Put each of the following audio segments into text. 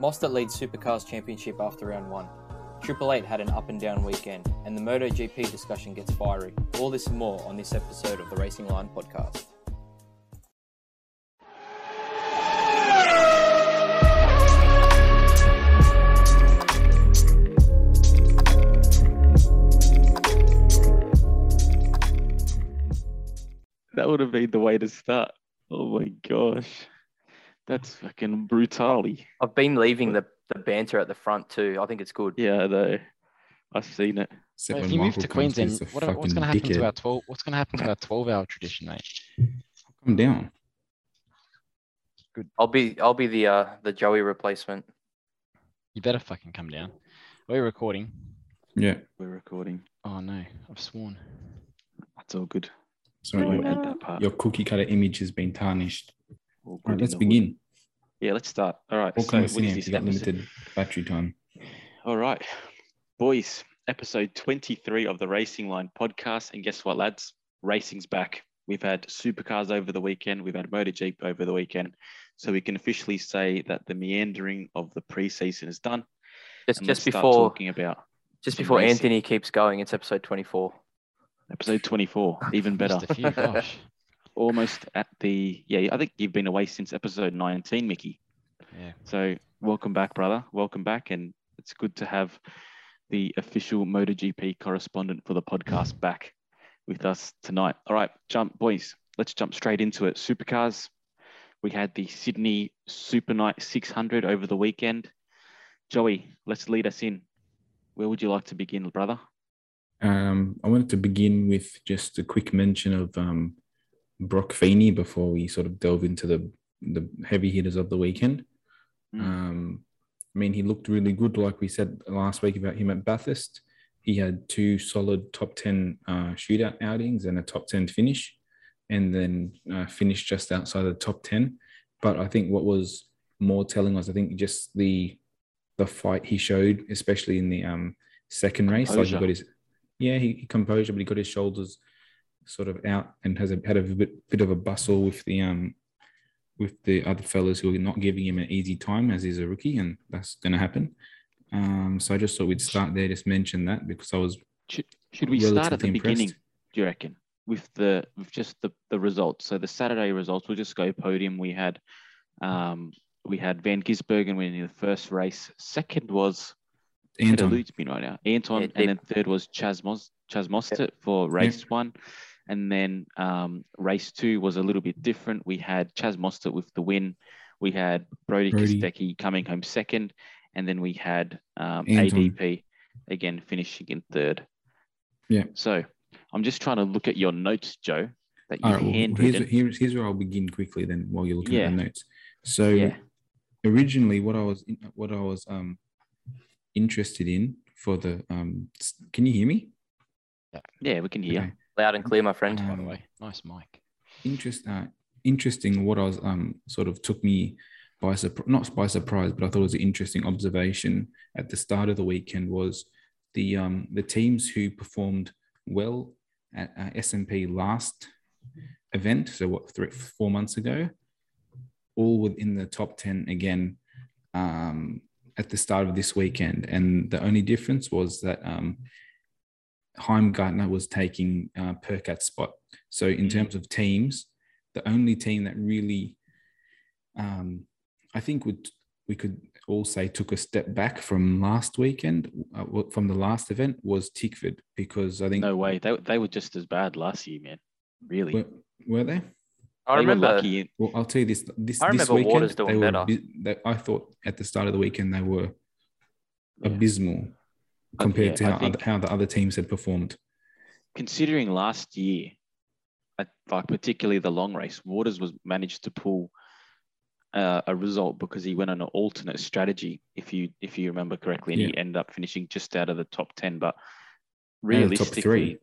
Mostert leads Supercars Championship after round one. Triple Eight had an up and down weekend, and the MotoGP discussion gets fiery. All this and more on this episode of the Racing Line podcast. That would have been the way to start. Oh my gosh. That's fucking brutally. I've been leaving the, the banter at the front too. I think it's good. Yeah, though. I've seen it. Except Mate, if you move to Queensland, what, what's going to fucking happen to our twelve? What's going to happen to our twelve-hour tradition, mate? Come down. Good. I'll be I'll be the uh the Joey replacement. You better fucking come down. Are We're recording. Yeah. We're recording. Oh no, I've sworn. That's all good. Sorry, We your, that part. your cookie cutter image has been tarnished. All All good right, in let's the hood. begin. Yeah, let's start. All right. All so come what so is this limited battery time. All right. Boys, episode 23 of the Racing Line podcast. And guess what, lads? Racing's back. We've had supercars over the weekend. We've had MotoGP over the weekend. So we can officially say that the meandering of the preseason is done. Just And just let's start before talking about just before racing. Anthony keeps going, it's episode twenty four. episode 24. Even better. Few, gosh. Almost at the, yeah, I think you've been away since episode 19, Mickey. Yeah. So welcome back, brother. Welcome back. And it's good to have the official MotoGP correspondent for the podcast back with us tonight. All right, jump, boys. Let's jump straight into it. Supercars. We had the Sydney Super Night 600 over the weekend. Joey, let's lead us in. Where would you like to begin, brother? Um, I wanted to begin with just a quick mention of um, Brock Feeney before we sort of delve into the the heavy hitters of the weekend. Mm. Um, I mean, he looked really good, like we said last week about him at Bathurst. He had two solid top 10 uh, shootout outings and a top 10 finish, and then uh, finished just outside of the top 10. But I think what was more telling was, I think, just the the fight he showed, especially in the um, second race. Like he got his, yeah, he, he composure, but he got his shoulders sort of out and has a, had a bit, bit of a bustle with the um with the other fellas who are not giving him an easy time as he's a rookie, and that's going to happen. Um, so I just thought we'd start there, just mention that because I was Should, should we start at the relatively beginning? Do you reckon with the with just the the results? So the Saturday results, we'll just go podium. We had um we had Van Gisbergen winning the first race. Second was it Anton. eludes me right now. Anton, Yeah, and then third was Chaz Mos Chaz Mostert for race one. And then um, race two was a little bit different. We had Chaz Mostert with the win. We had Brody, Brody. Kostecki coming home second. And then we had um, ADP again finishing in third. Yeah. So I'm just trying to look at your notes, Joe, that you've right, well, here's, handwritten. here's, here's where I'll begin quickly then while you're looking Yeah. at the notes. So Yeah. originally what I was what I was um interested in for the um can you hear me? Yeah, we can hear. Okay. Loud and clear, my friend. By the way, nice mic. interest uh, interesting what I was um sort of took me by surprise not by surprise but I thought it was an interesting observation at the start of the weekend was the um the teams who performed well at uh, SMP last event so what three four months ago all within the top 10 again um at the start of this weekend and the only difference was that um Heimgartner was taking uh, Percat's spot so in Mm. terms of teams, the only team that really, um, I think would we could all say took a step back from last weekend, uh, from the last event was Tickford because I think No way. They, they were just as bad last year, man. Really. were, were they? I They remember lucky Well, I'll tell you this. This, I this remember weekend, Waters doing they were, better. they, I thought at the start of the weekend they were Yeah. abysmal I- compared yeah, to how, other, how the other teams had performed. considering last year, like particularly the long race, Waters was managed to pull uh, a result because he went on an alternate strategy, if you if you remember correctly, and he ended up finishing just out of the top ten. But realistically,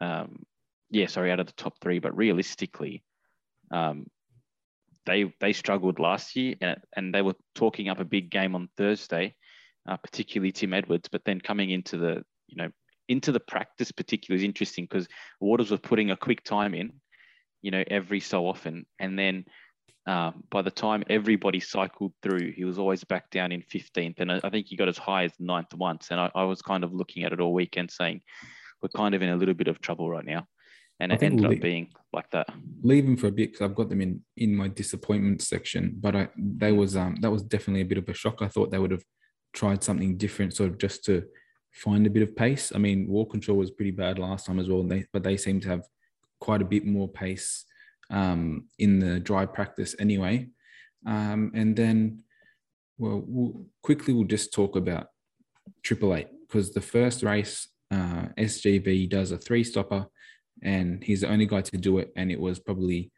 um, yeah, sorry, out of the top three. But realistically, um, they they struggled last year, and and they were talking up a big game on Thursday, uh, particularly Tim Edwards. But then coming into the you know into the practice, particularly is interesting because Waters was putting a quick time in, you know, every so often, and then um, by the time everybody cycled through, he was always back down in 15th. And I I think he got as high as ninth once. And I, I was kind of looking at it all weekend saying, we're kind of in a little bit of trouble right now. And I it ended we'll up being like that. leave them for a bit because I've got them in in my disappointment section. But I they was um that was definitely a bit of a shock. I thought they would have tried something different, sort of just to find a bit of pace. I mean, wall control was pretty bad last time as well, they, but they seem to have quite a bit more pace um, in the dry practice anyway. Um, and then, well, we'll quickly we'll just talk about Triple Eight because the first race, uh, SGV does a three stopper, and he's the only guy to do it, and it was probably,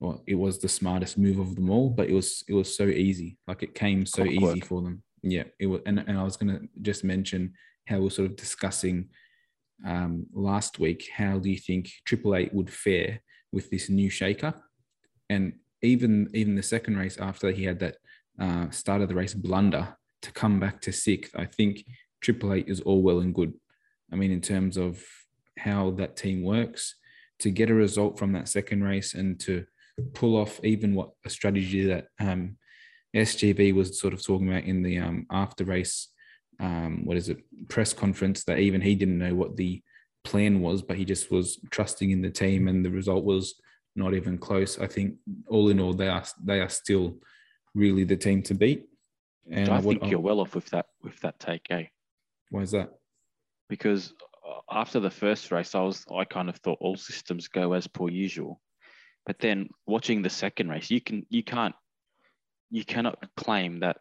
well, it was the smartest move of them all, but it was it was so easy, like it came so easy for them. Yeah, it was, and, and I was gonna just mention how we're sort of discussing um, last week. How do you think Triple Eight would fare with this new shaker? And even even the second race after he had that uh, start of the race blunder to come back to sixth, I think Triple Eight is all well and good. I mean, in terms of how that team works, to get a result from that second race and to pull off even what a strategy that um, SGB was sort of talking about in the um, after race, um, what is it, press conference, that even he didn't know what the plan was, but he just was trusting in the team and the result was not even close. I think all in all, they are they are still really the team to beat. And I would- think you're well off with that with that take, eh? why is that? because uh, after the first race, I was I kind of thought all systems go as per usual, but then watching the second race, you can you can't you cannot claim that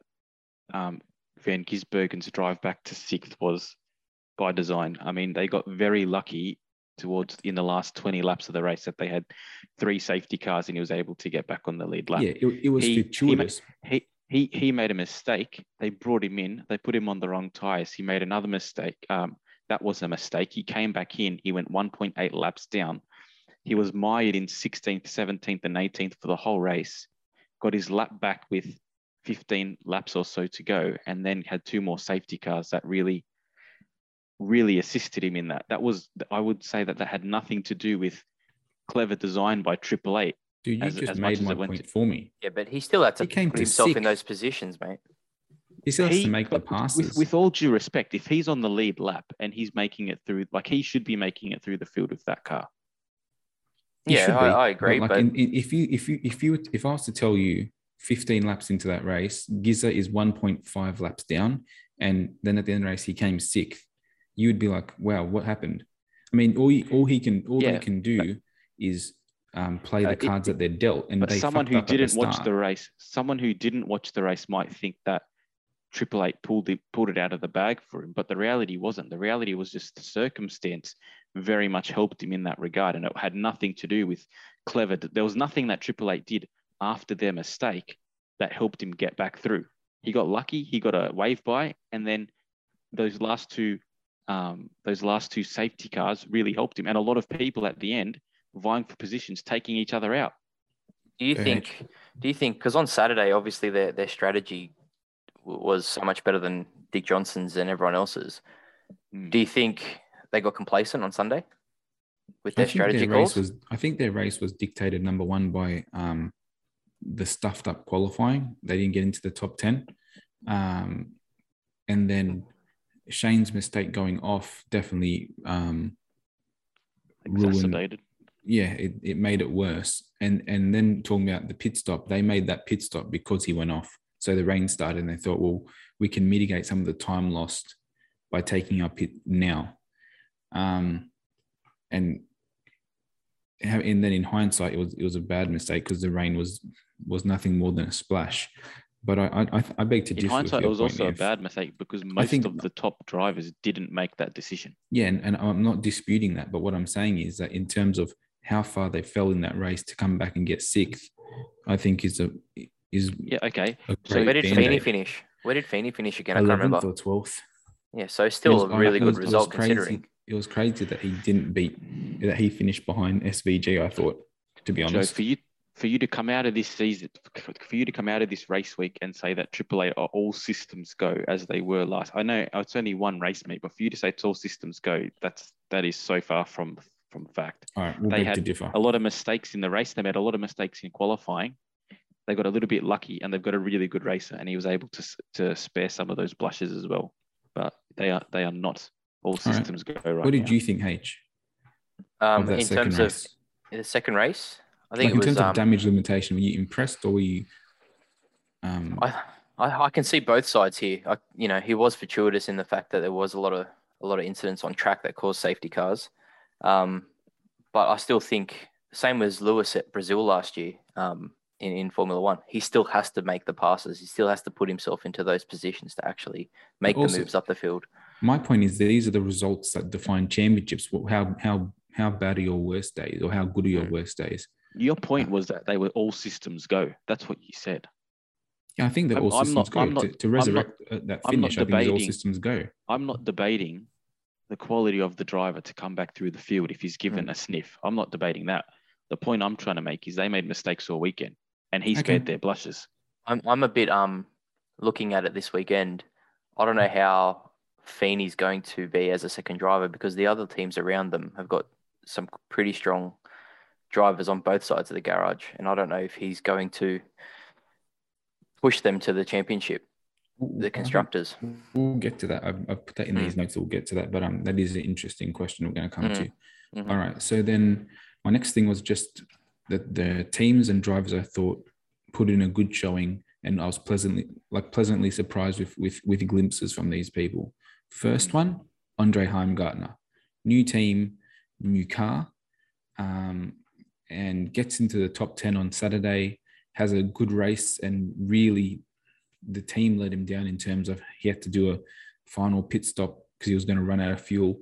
um, Van Gisbergen's drive back to sixth was by design. I mean, they got very lucky towards in the last 20 laps of the race that they had three safety cars and he was able to get back on the lead lap Yeah, it, it was He- he fortuitous. he he he made a mistake. They brought him in. They put him on the wrong tires. He made another mistake. Um, that was a mistake. He came back in. He went 1.8 laps down. He was mired in 16th, 17th, and 18th for the whole race. Got his lap back with 15 laps or so to go, and then had two more safety cars that really, really assisted him in that. That was, I would say that that had nothing to do with clever design by Triple Eight. Dude, you as- just as made my point to- for me. Yeah, but he still had to He came put to himself in those positions, mate. He still has He- to make the but passes. With, with all due respect, if he's on the lead lap and he's making it through, like he should be making it through the field with that car. Yeah, I, I agree. like But, in, in- if you if you if you if I was to tell you 15 laps into that race, Giza is 1.5 laps down, and then at the end of the race he came sixth, you would be like, wow, what happened? I mean, all he, all he can all Yeah, they can do is um, play Uh, the it- cards that they're dealt, and But someone who didn't watch the race, someone who didn't watch the race might think that Triple Eight pulled it pulled it out of the bag for him. But the reality wasn't. The reality was just the circumstance very much helped him in that regard, and it had nothing to do with clever. There was nothing that Triple Eight did after their mistake that helped him get back through. He got lucky. He got a wave by, and then those last two, um, those last two safety cars really helped him. And a lot of people at the end vying for positions, taking each other out. do you think? Do you think? Because on Saturday, obviously their their strategy w- was so much better than Dick Johnson's and everyone else's. Mm. Do you think they got complacent on Sunday with their strategy their race calls? was I think their race was dictated number one by um, the stuffed up qualifying. They didn't get into the top ten, um, and then Shane's mistake going off definitely um, ruined. Yeah, it, it made it worse. And and then talking about the pit stop, they made that pit stop because he went off. So the rain started, and they thought, well, we can mitigate some of the time lost by taking our pit now. Um, and and then in hindsight, it was it was a bad mistake because the rain was was nothing more than a splash. But I I, I- beg to In differ. with hindsight, it was also a bad mistake because most think- of the top drivers didn't make that decision. Yeah, and, and I'm not disputing that. But what I'm saying is that in terms of how far they fell in that race to come back and get sixth, I think is a is Yeah, okay. So Where did band-aid. Feeney finish? Where did Feeney finish again? I can't 11th remember. or 12th. Yeah, so still a really good result considering. It was crazy that he didn't beat that he finished behind SVG. I thought, to be Joe, honest, for you for you to come out of this season, for you to come out of this race week and say that Triple Eight are all systems go as they were last. I know oh, it's only one race meet, but for you to say it's all systems go, that's that is so far from from fact. all right, we'll they beg to had differ. A lot of mistakes in the race. They made a lot of mistakes in qualifying. They got a little bit lucky, and they've got a really good racer, and he was able to to spare some of those blushes as well. But they are they are not all systems go right. what did now. you think, H? Um, in terms race? of in the second race, I Like think in was. terms um, of damage limitation, were you impressed or were you? Um, I, I I can see both sides here. I, you know, he was fortuitous in the fact that there was a lot of a lot of incidents on track that caused safety cars. Um, but I still think same as Lewis at Brazil last year um, in in Formula One. He still has to make the passes. He still has to put himself into those positions to actually make also- the moves up the field. my point is these are the results that define championships. How how how bad are your worst days, or how good are your Mm. worst days? Your point was that they were all systems go. That's what you said. Yeah, I think that I'm- all I'm systems not- go not- to, to I'm not- resurrect uh, that I'm not finish. I think all systems go. I'm not debating the quality of the driver to come back through the field if he's given a sniff. I'm not debating that. The point I'm trying to make is they made mistakes all weekend, and he Okay. spared their blushes. I'm I'm a bit um looking at it this weekend. I don't know how Feeney's going to be as a second driver because the other teams around them have got some pretty strong drivers on both sides of the garage, and I don't know if he's going to push them to the championship, the constructors. We'll get to that. I've, I've put that in Mm. these notes. We'll get to that. But um, that is an interesting question we're going to come Mm. to. Mhm. All right. So then my next thing was just that the teams and drivers I thought put in a good showing, and I was pleasantly like pleasantly surprised with with with glimpses from these people. First one, Andre Heimgartner, new team, new car, um, and gets into the top ten on Saturday. Has a good race and really, the team let him down in terms of he had to do a final pit stop because he was going to run out of fuel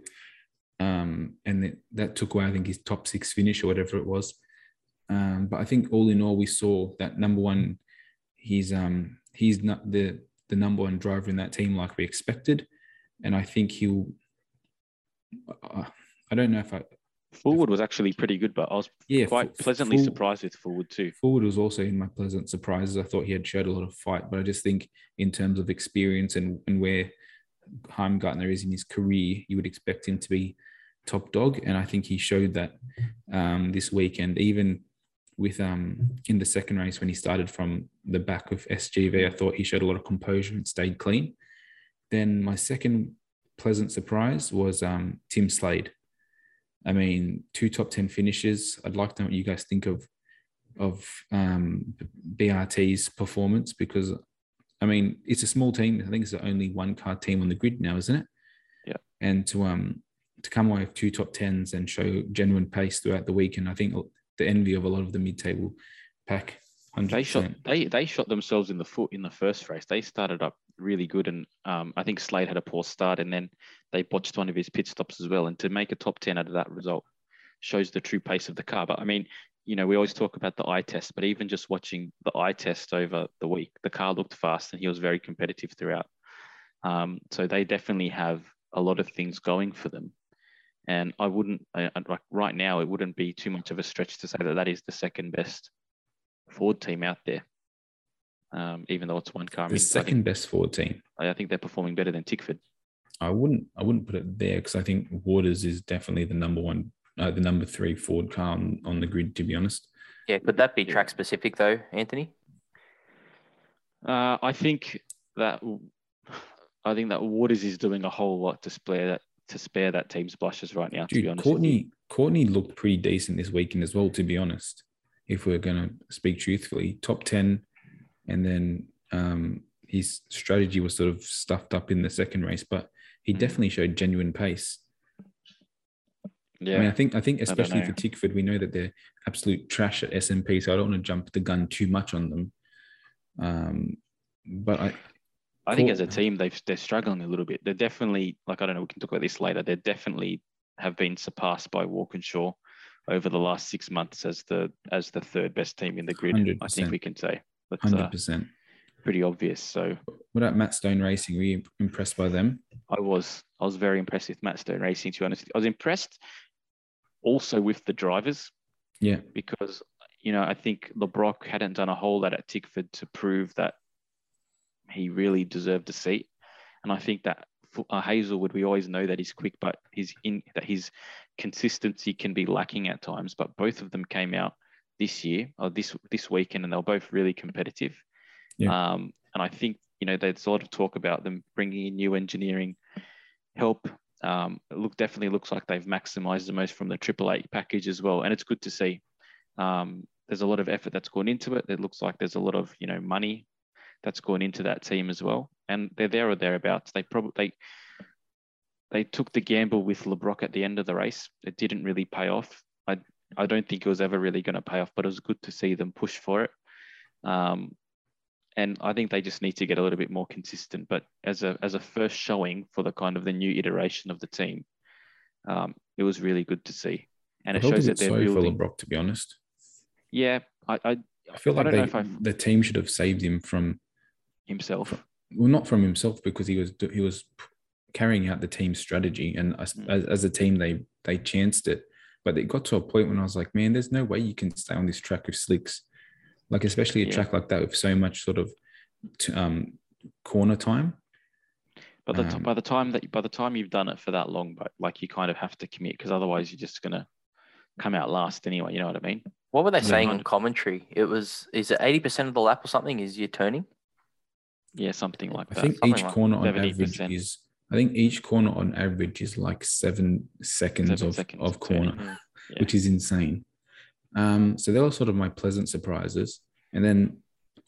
um, and that, that took away, I think, his top six finish or whatever it was. Um, but I think all in all, we saw that number one, he's um, he's not the the number one driver in that team like we expected, and I think he'll. Uh, I don't know if I Forward was actually pretty good, but I was yeah quite f- pleasantly full- surprised with Forward too. Forward was also in my pleasant surprises. I thought he had showed a lot of fight, but I just think in terms of experience and, and where Heimgartner is in his career, you would expect him to be top dog. And I think he showed that um, this weekend, even with um, in the second race when he started from the back of SGV, I thought he showed a lot of composure and stayed clean. Then my second pleasant surprise was um, Tim Slade. I mean, two top 10 finishes. I'd like to know what you guys think of of um, BRT's performance because, I mean, it's a small team. I think it's the only one car team on the grid now, isn't it? Yeah. And to um to come away with two top tens and show genuine pace throughout the week, and I think the envy of a lot of the mid-table pack. 100%. They shot they they shot themselves in the foot in the first race. They started up really good, and um, I think Slade had a poor start, and then they botched one of his pit stops as well. And to make a top ten out of that result shows the true pace of the car. But I mean, you know, we always talk about the eye test, but even just watching the eye test over the week, the car looked fast, and he was very competitive throughout. Um, so they definitely have a lot of things going for them. And I wouldn't, I, like right now, it wouldn't be too much of a stretch to say that that is the second best Ford team out there. Um, even though it's one car, I the mean, second think, best Ford team. I think they're performing better than Tickford. I wouldn't I wouldn't put it there because I think Waters is definitely the number one, uh, the number three Ford car on, on the grid. To be honest, Yeah, could that be Yeah. track specific though, Anthony? Uh, I think that I think that Waters is doing a whole lot to spare that to spare that team's blushes right now. to be Dude, honest. Courtney Courtney looked pretty decent this weekend as well. To be honest, if we're going to speak truthfully, top ten, and then um, his strategy was sort of stuffed up in the second race, but he Mm. definitely showed genuine pace. yeah, I mean, I think I think especially know. for Tickford, we know that they're absolute trash at SMP, so I don't want to jump the gun too much on them. Um, but I, I think Cool. as a team they've they're struggling a little bit. They're definitely like I don't know. We can talk about this later. They definitely have been surpassed by Walkinshaw over the last six months as the as the third best team in the grid. I think we can say that's hundred uh, percent. pretty obvious. So What about Matt Stone Racing? Were you impressed by them? I was I was very impressed with Matt Stone Racing. To be honest, I was impressed also with the drivers Yeah, because you know I think Le Brocq hadn't done a whole lot at Tickford to prove that he really deserved a seat, and I think that uh, Hazelwood we always know that he's quick, but his in that his consistency can be lacking at times. But both of them came out this year or this this weekend, and they were both really competitive. Yeah. Um, and I think you know there's a lot of talk about them bringing in new engineering help. Um, it look definitely looks like they've maximised the most from the Triple Eight package as well, and it's good to see. Um, there's a lot of effort that's gone into it. It looks like there's a lot of you know money that's gone into that team as well, and they're there or thereabouts. They probably they, they took the gamble with Le Brocq at the end of the race. It didn't really pay off. I I don't think it was ever really going to pay off, but it was good to see them push for it. Um, and I think they just need to get a little bit more consistent. But as a as a first showing for the kind of the new iteration of the team, um, it was really good to see, and I it shows that they're for building. Le Brocq, to be honest. Yeah, I, I I feel I like don't they, know if the team should have saved him from himself. well, not from himself because he was he was carrying out the team's strategy, and as, Mm. as, as a team they they chanced it, but it got to a point when I was like, man, there's no way you can stay on this track with slicks, like especially a Yeah. track like that with so much sort of t- um, corner time. But the t- Um, by the time that by the time you've done it for that long, but like you kind of have to commit because otherwise you're just gonna come out last anyway. You know what I mean? What were they Yeah. saying on commentary? It was is it eighty percent of the lap or something? Is you turning? Yeah, something like I that. think something each like corner on average is. I think each corner on average is like seven seconds Seven of, seconds of corner. Mm. Yeah. which is insane. Um, so they were sort of my pleasant surprises. And then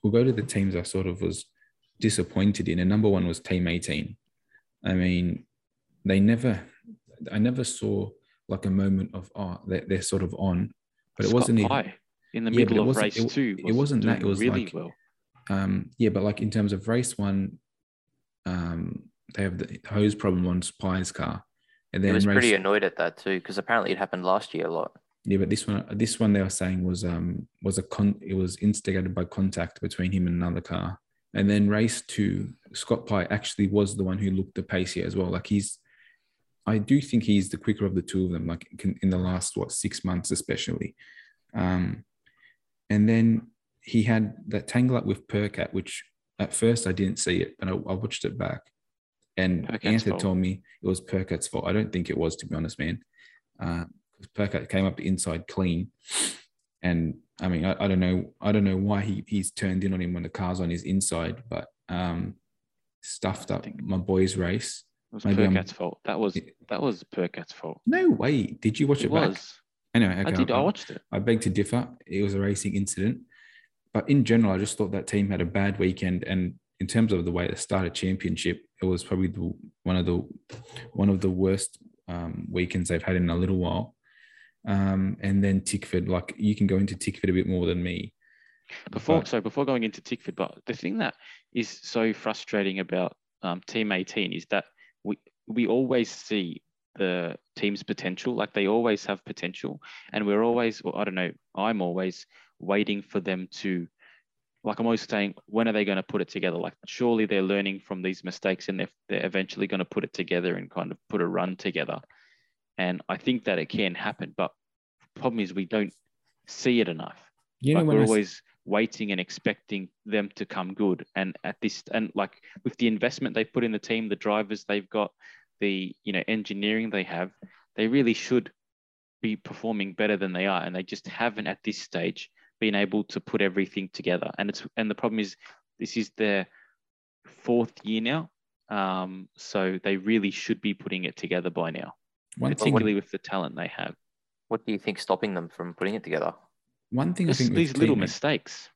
we'll go to the teams I sort of was disappointed in. And number one was Team 18. I mean, they never, I never saw like a moment of, oh, they're, they're sort of on, but it Scott wasn't even, in the Yeah, middle of race it- two. it wasn't that, it was really like- well. Um, yeah, but like in terms of race one, um, they have the hose problem on Spy's car. And then He was race, pretty annoyed at that too, because apparently it happened last year a lot. Yeah, but this one, this one they were saying was um was a con. It was instigated by contact between him and another car, and then race two, Scott Pye actually was the one who looked the pacier as well. Like he's, I do think he's the quicker of the two of them. Like in- in the last what six months especially, um, and then he had that tangle up with Percat, which at first I didn't see it, but I, I watched it back, and Percat's Anthony fault. told me it was Percat's fault. I don't think it was, to be honest, man. Uh, because Percat came up the inside clean, and I mean, I, I don't know, I don't know why he he's turned in on him when the car's on his inside, but um, stuffed up my boy's race. It was maybe I'm- fault. That was It- that was Percat's fault. No way. Did you watch it, It back? was. Anyway, okay, I did. I I- watched it. I beg to differ. It was a racing incident, but in general, I just thought that team had a bad weekend. And in terms of the way they started championship, it was probably the, one of the one of the worst um, weekends they've had in a little while. Um, and then Tickford, like you can go into Tickford a bit more than me. Before, But- so before going into Tickford, but the thing that is so frustrating about um, Team 18 is that we we always see the team's potential, like they always have potential, and we're always, well, I don't know, I'm always waiting for them to, like I'm always saying, when are they going to put it together? Like surely they're learning from these mistakes, and they're, they're eventually going to put it together and kind of put a run together. And I think that it can happen, but the problem is we don't see it enough You know, like when we're I always waiting and expecting them to come good and at this and like with the investment they put in the team the drivers they've got the you know engineering they have they really should be performing better than they are and they just haven't at this stage been able to put everything together and it's and the problem is this is their fourth year now um so they really should be putting it together by now one thing, particularly with the talent they have What do you think stopping them from putting it together? one thing I think these little Team- mistakes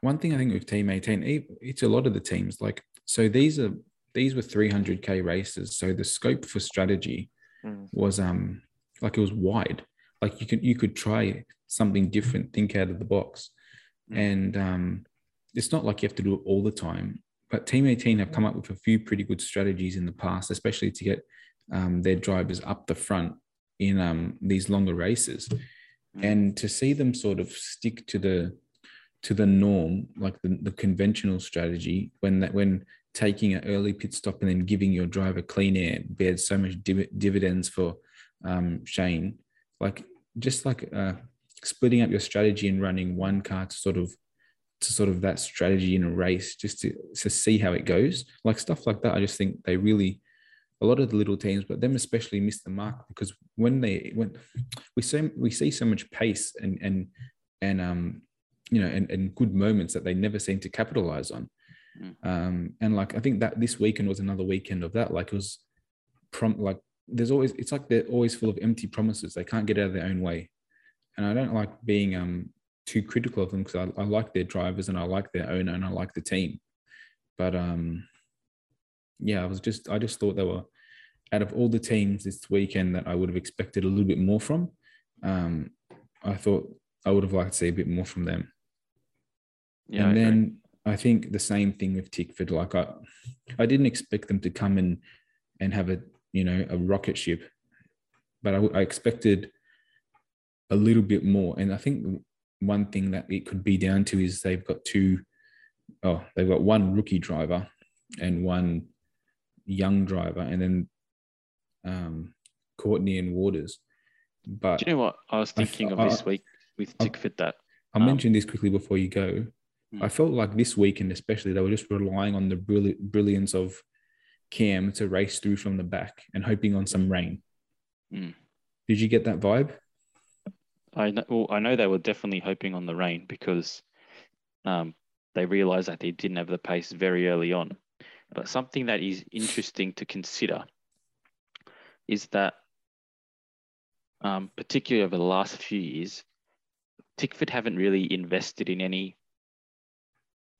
one thing I think with Team 18, e- it's a lot of the teams. Like, so these are these were 300k races, so the scope for strategy Mm. was um like it was wide. Like you could you could try something different, think out of the box, Mm. and um, it's not like you have to do it all the time. But Team 18 have come up with a few pretty good strategies in the past, especially to get um, their drivers up the front in um, these longer races Mm. and to see them sort of stick to the to the norm like the, the conventional strategy when that when taking an early pit stop and then giving your driver clean air bears so much div- dividends for um, Shane like just like uh, splitting up your strategy and running one car to sort of to sort of that strategy in a race just to, to see how it goes like stuff like that I just think they really a lot of the little teams, but them especially miss the mark because when they when we see we see so much pace and and and um, you know, and, and good moments that they never seem to capitalize on. Mm. Um, and like I think that this weekend was another weekend of that. Like it was prom like there's always it's like they're always full of empty promises. They can't get out of their own way. And I don't like being um too critical of them because I, I like their drivers and I like their owner and I like the team. But um yeah, I was just I just thought they were out of all the teams this weekend that I would have expected a little bit more from. Um, I thought I would have liked to see a bit more from them. Yeah, and I then I think the same thing with Tickford. Like I, I didn't expect them to come in and have a you know a rocket ship, but I, I expected a little bit more. And I think one thing that it could be down to is they've got two, oh, they've got one rookie driver and one young driver, and then um, Courtney and Waters. But Do you know what I was I thinking of I- this week with I- Tickford? That I'll Um, mention this quickly before you go. Hmm. I felt like this weekend, especially, they were just relying on the brilli- brilliance of Cam to race through from the back and hoping on some rain. Hmm. Did you get that vibe? I know, well, I know they were definitely hoping on the rain because um, they realized that they didn't have the pace very early on. But something that is interesting to consider is that, um, particularly over the last few years, Tickford haven't really invested in any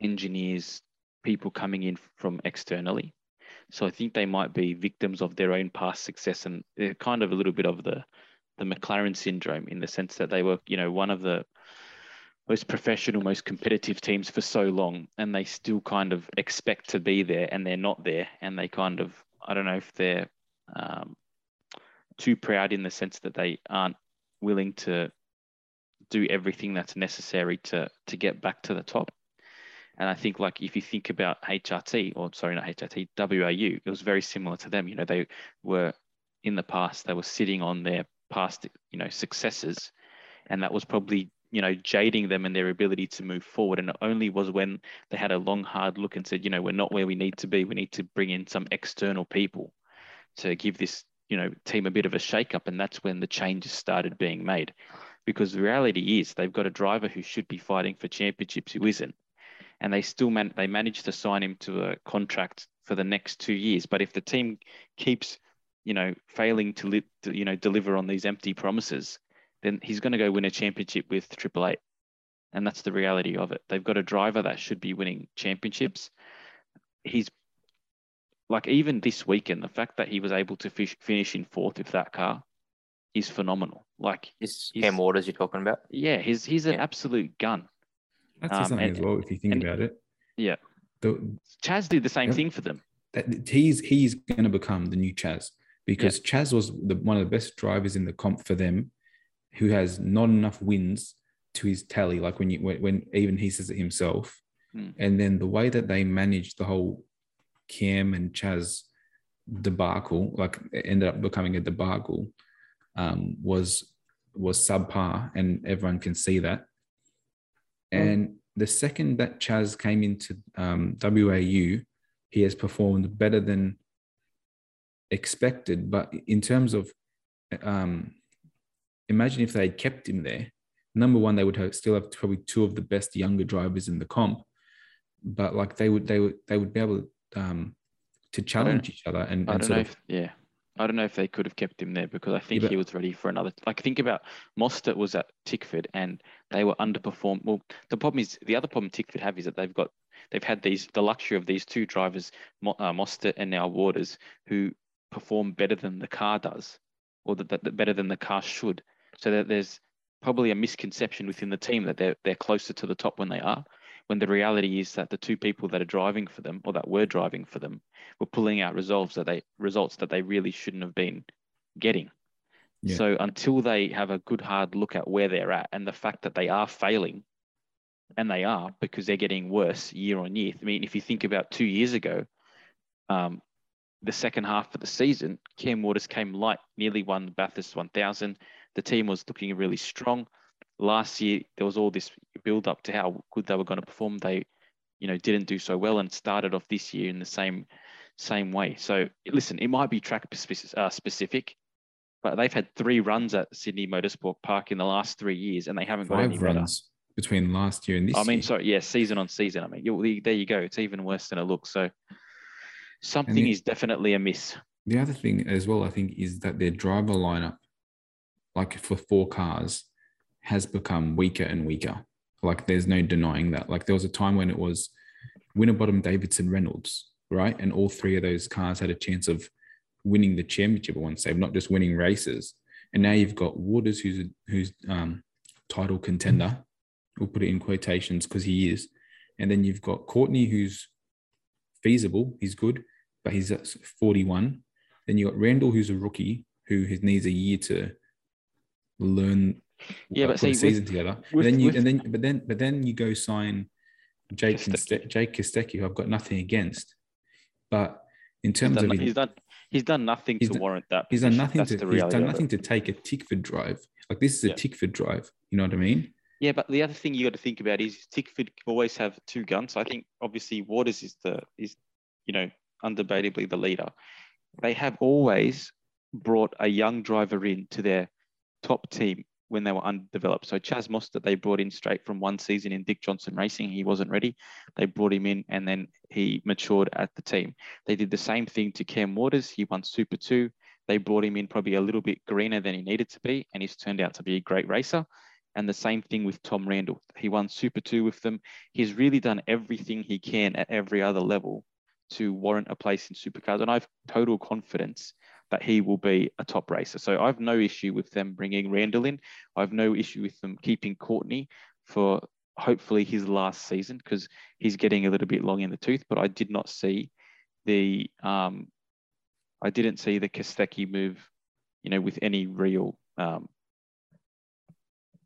engineers, people coming in from externally. So I think they might be victims of their own past success, and they're kind of a little bit of the the McLaren syndrome in the sense that they were, you know, one of the most professional, most competitive teams for so long, and they still kind of expect to be there, and they're not there, and they kind of, I don't know if they're um, too proud in the sense that they aren't willing to do everything that's necessary to to get back to the top. And I think like if you think about HRT or sorry not HRT WAU, it was very similar to them. You know, they were in the past they were sitting on their past you know successes, and that was probably you know jading them and their ability to move forward. And it only was when they had a long hard look and said, you know, we're not where we need to be. We need to bring in some external people to give this you know team a bit of a shake up, and that's when the changes started being made. Because the reality is they've got a driver who should be fighting for championships who isn't and they still man- they managed to sign him to a contract for the next two years. But if the team keeps, you know, failing to, li- to you know deliver on these empty promises, then he's going to go win a championship with Triple Eight, and that's the reality of it. They've got a driver that should be winning championships. He's like even this weekend, the fact that he was able to fish, finish in fourth with that car is phenomenal. Like, Is He's- Cam Waters you're talking about? yeah, he's he's an Yeah. absolute gun. That's Um, something and- as well, if you think and- about it. Yeah. The, Chaz did the same Yep. thing for them. that he's he's going to become the new Chaz because Chaz was the, one of the best drivers in the comp for them, who has not enough wins to his tally. Like when you when, when even he says it himself, Hmm. and then the way that they managed the whole Cam and Chaz debacle, like it ended up becoming a debacle, um, was was subpar, and everyone can see that. And the second that Chaz came into um, WAU, he has performed better than expected. But in terms of, um, imagine if they had kept him there. Number one, they would have, still have probably two of the best younger drivers in the comp. But like they would, they would, they would be able to, um, to challenge each other and, I and don't sort know of yeah. I don't know if they could have kept him there because I think but- he was ready for another. Like think about Mostert was at Tickford and they were underperformed. Well, the problem is the other problem Tickford have is that they've got they've had these the luxury of these two drivers, uh, Mostert and now Waters, who perform better than the car does, or that, that better than the car should. So that there's probably a misconception within the team that they're they're closer to the top when they are. When the reality is that the two people that are driving for them, or that were driving for them, were pulling out results that they results that they really shouldn't have been getting. Yeah. So until they have a good hard look at where they're at and the fact that they are failing, and they are because they're getting worse year on year. I mean, if you think about two years ago, um, the second half of the season, Cam Waters came light, nearly won the Bathurst 1000. The team was looking really strong. Last year, there was all this build up to how good they were going to perform. They, you know, didn't do so well and started off this year in the same same way. So listen, it might be track uh, specific, but they've had three runs at Sydney Motorsport Park in the last three years, and they haven't got any five better. runs. between last year and this I mean, year. sorry, yeah, season on season. I mean, there you go. It's even worse than it looks. So something the- is definitely amiss. The other thing as well, I think, is that their driver lineup, like for four cars, has become weaker and weaker. Like there's no denying that. Like there was a time when it was Winterbottom, Davidson, Reynolds, right? And all three of those cars had a chance of winning the championship at one stage, not just winning races. And now you've got Waters, who's a, who's um, title contender. We'll put it in quotations because he is. And then you've got Courtney, who's feasible. He's good, but he's at 41. Then you got Randle, who's a rookie, who has- needs a year to learn. Yeah, but see, a with- season together. with- and then you with- and then but then but then you go sign Jake Kostecki. Jake Kostecki, who I've got nothing against, but in He's terms done, of he's done he's done nothing he's to done- warrant that. he's done nothing That's to he's done nothing to take a Tickford drive. Like this is a Yeah. Tickford drive. You know what I mean? Yeah, but the other thing you got to think about is Tickford always have two guns. I think obviously Waters is the is you know undebatably the leader. They have always brought a young driver in to their top team when they were undeveloped. So Chaz Mostert they brought in straight from one season in Dick Johnson Racing. He wasn't ready. They brought him in and then he matured at the team. They did the same thing to Cam Waters. He won Super Two. They brought him in probably a little bit greener than he needed to be, and he's turned out to be a great racer. And the same thing with Tom Randle. He won Super 2 with them. He's really done everything he can at every other level to warrant a place in supercars. And I have total confidence that he will be a top racer. So I have no issue with them bringing Randle in. I have no issue with them keeping Courtney for hopefully his last season because he's getting a little bit long in the tooth. But I did not see the, um, I didn't see the Kostecki move, you know, with any real um,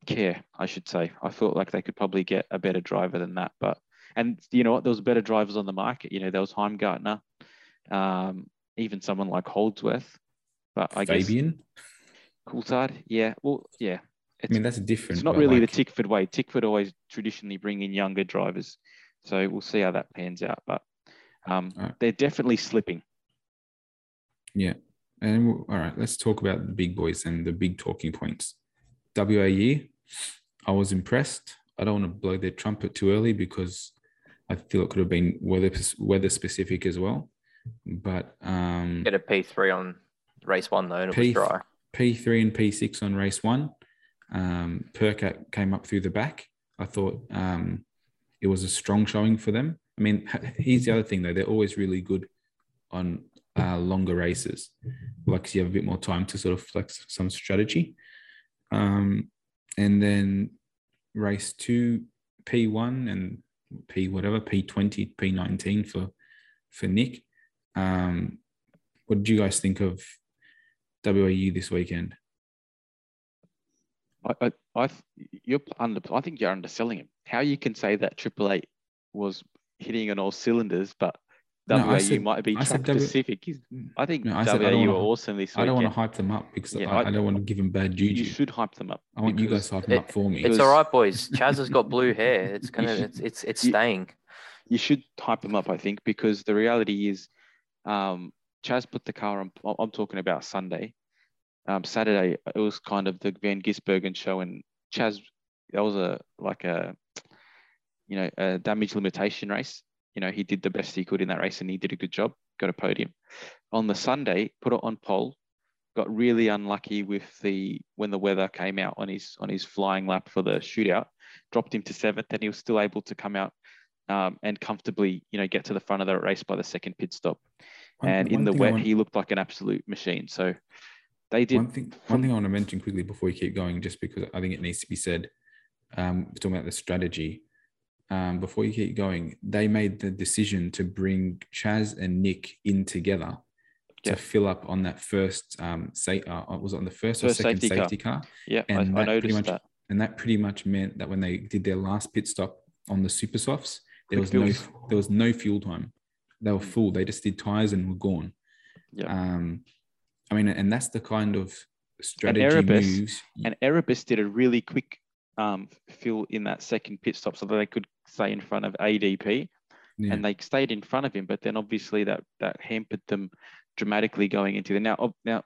care, I should say. I felt like they could probably get a better driver than that. But and you know what, there was better drivers on the market. You know, there was Heimgartner, um, even someone like Holdsworth. But I Fabian. guess Coulthard, yeah. Well, yeah. I mean, that's different. it's not really like, the Tickford way. Tickford always traditionally bring in younger drivers. So we'll see how that pans out. But um, Alright. they're definitely slipping. Yeah. And we'll- all right, let's talk about the big boys and the big talking points. WAE, I was impressed. I don't want to blow their trumpet too early because I feel it could have been weather weather specific as well. But um, Get a P3 on race one, though, and it P- was dry. P3 and P6 on race one. Um, Percat came up through the back. I thought um, it was a strong showing for them. I mean, here's the other thing though: they're always really good on uh, longer races, like you have a bit more time to sort of flex some strategy. Um, and then race two, P1 and P whatever, P20, P19 for for Nick. Um, what did you guys think of WAU this weekend? I, I, I you're under. I think you're underselling him. How you can say that Triple Eight was hitting on all cylinders, but No, I WAU said- might be I said track W- specific. Is, I think No, I said I don't WAU were wanna- awesome this I don't want to hype them up because Yeah, I, I- I don't want to give them bad juju. You should hype them up. I want you guys to hype them up for me. It's was- all right, boys. Chaz has got blue hair. It's gonna. should- It's it's it's you- staying. You should hype them up, I think, because the reality is, um, Chaz put the car on. I'm- I'm talking about Sunday. Um, Saturday it was kind of the Van Gisbergen show, and Chaz that was a like a, you know, a damage limitation race. You know, he did the best he could in that race, and he did a good job. Got a podium. On the Sunday, put it on pole. Got really unlucky with the when the weather came out on his on his flying lap for the shootout. Dropped him to seventh, and he was still able to come out um, and comfortably, you know, get to the front of the race by the second pit stop. One- and in one the wet, want- he looked like an absolute machine. So they did. One thing, one thing I want to mention quickly before we keep going, just because I think it needs to be said, um, we're talking about the strategy. Um, before you keep going, they made the decision to bring Chaz and Nick in together to fill up on that first. Um, say, uh, was it on the first, or second safety car. safety car? yeah, and I that pretty noticed much- that. And that pretty much meant that when they did their last pit stop on the super softs, there Quick was no there was no fuel time. They were full. They just did tires and were gone. Yeah. Um, I mean, and that's the kind of strategy and Erebus- moves. And Erebus did a really quick um, fill in that second pit stop so that they could stay in front of ADP. Yeah. and they stayed in front of him. But then obviously that that hampered them dramatically going into the now. Now,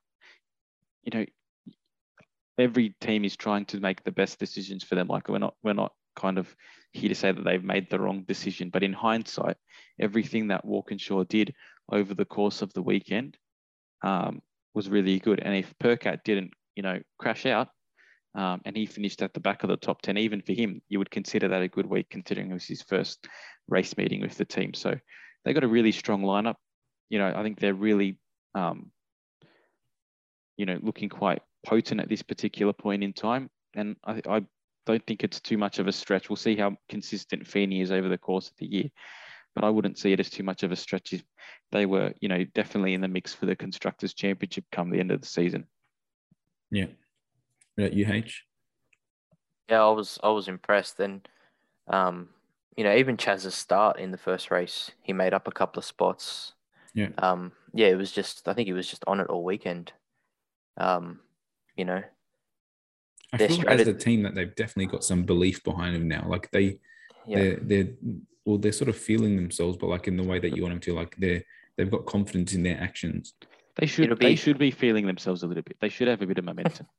you know, every team is trying to make the best decisions for them. Like we're not we're not kind of here to say that they've made the wrong decision. But in hindsight, everything that Walkinshaw did over the course of the weekend um, was really good. And if Percat didn't, you know, crash out um, and he finished at the back of the top 10, even for him, you would consider that a good week considering it was his first race meeting with the team. So they got a really strong lineup. You know, I think they're really, um, you know, looking quite potent at this particular point in time. And I, I don't think it's too much of a stretch. We'll see how consistent Feeney is over the course of the year, but I wouldn't see it as too much of a stretch if they were, you know, definitely in the mix for the Constructors' Championship come the end of the season. Yeah. Yeah, UH. Yeah, I was I was impressed, and um, you know, even Chaz's start in the first race, he made up a couple of spots. Yeah. Um, yeah, it was just I think he was just on it all weekend. Um, you know, I Their feel like as a team that they've definitely got some belief behind them now. Like they, yeah, they're they're well, they're sort of feeling themselves, but like in the way that you want them to. Like they're they've got confidence in their actions. They should It'll they should be feeling themselves a little bit. They should have a bit of momentum.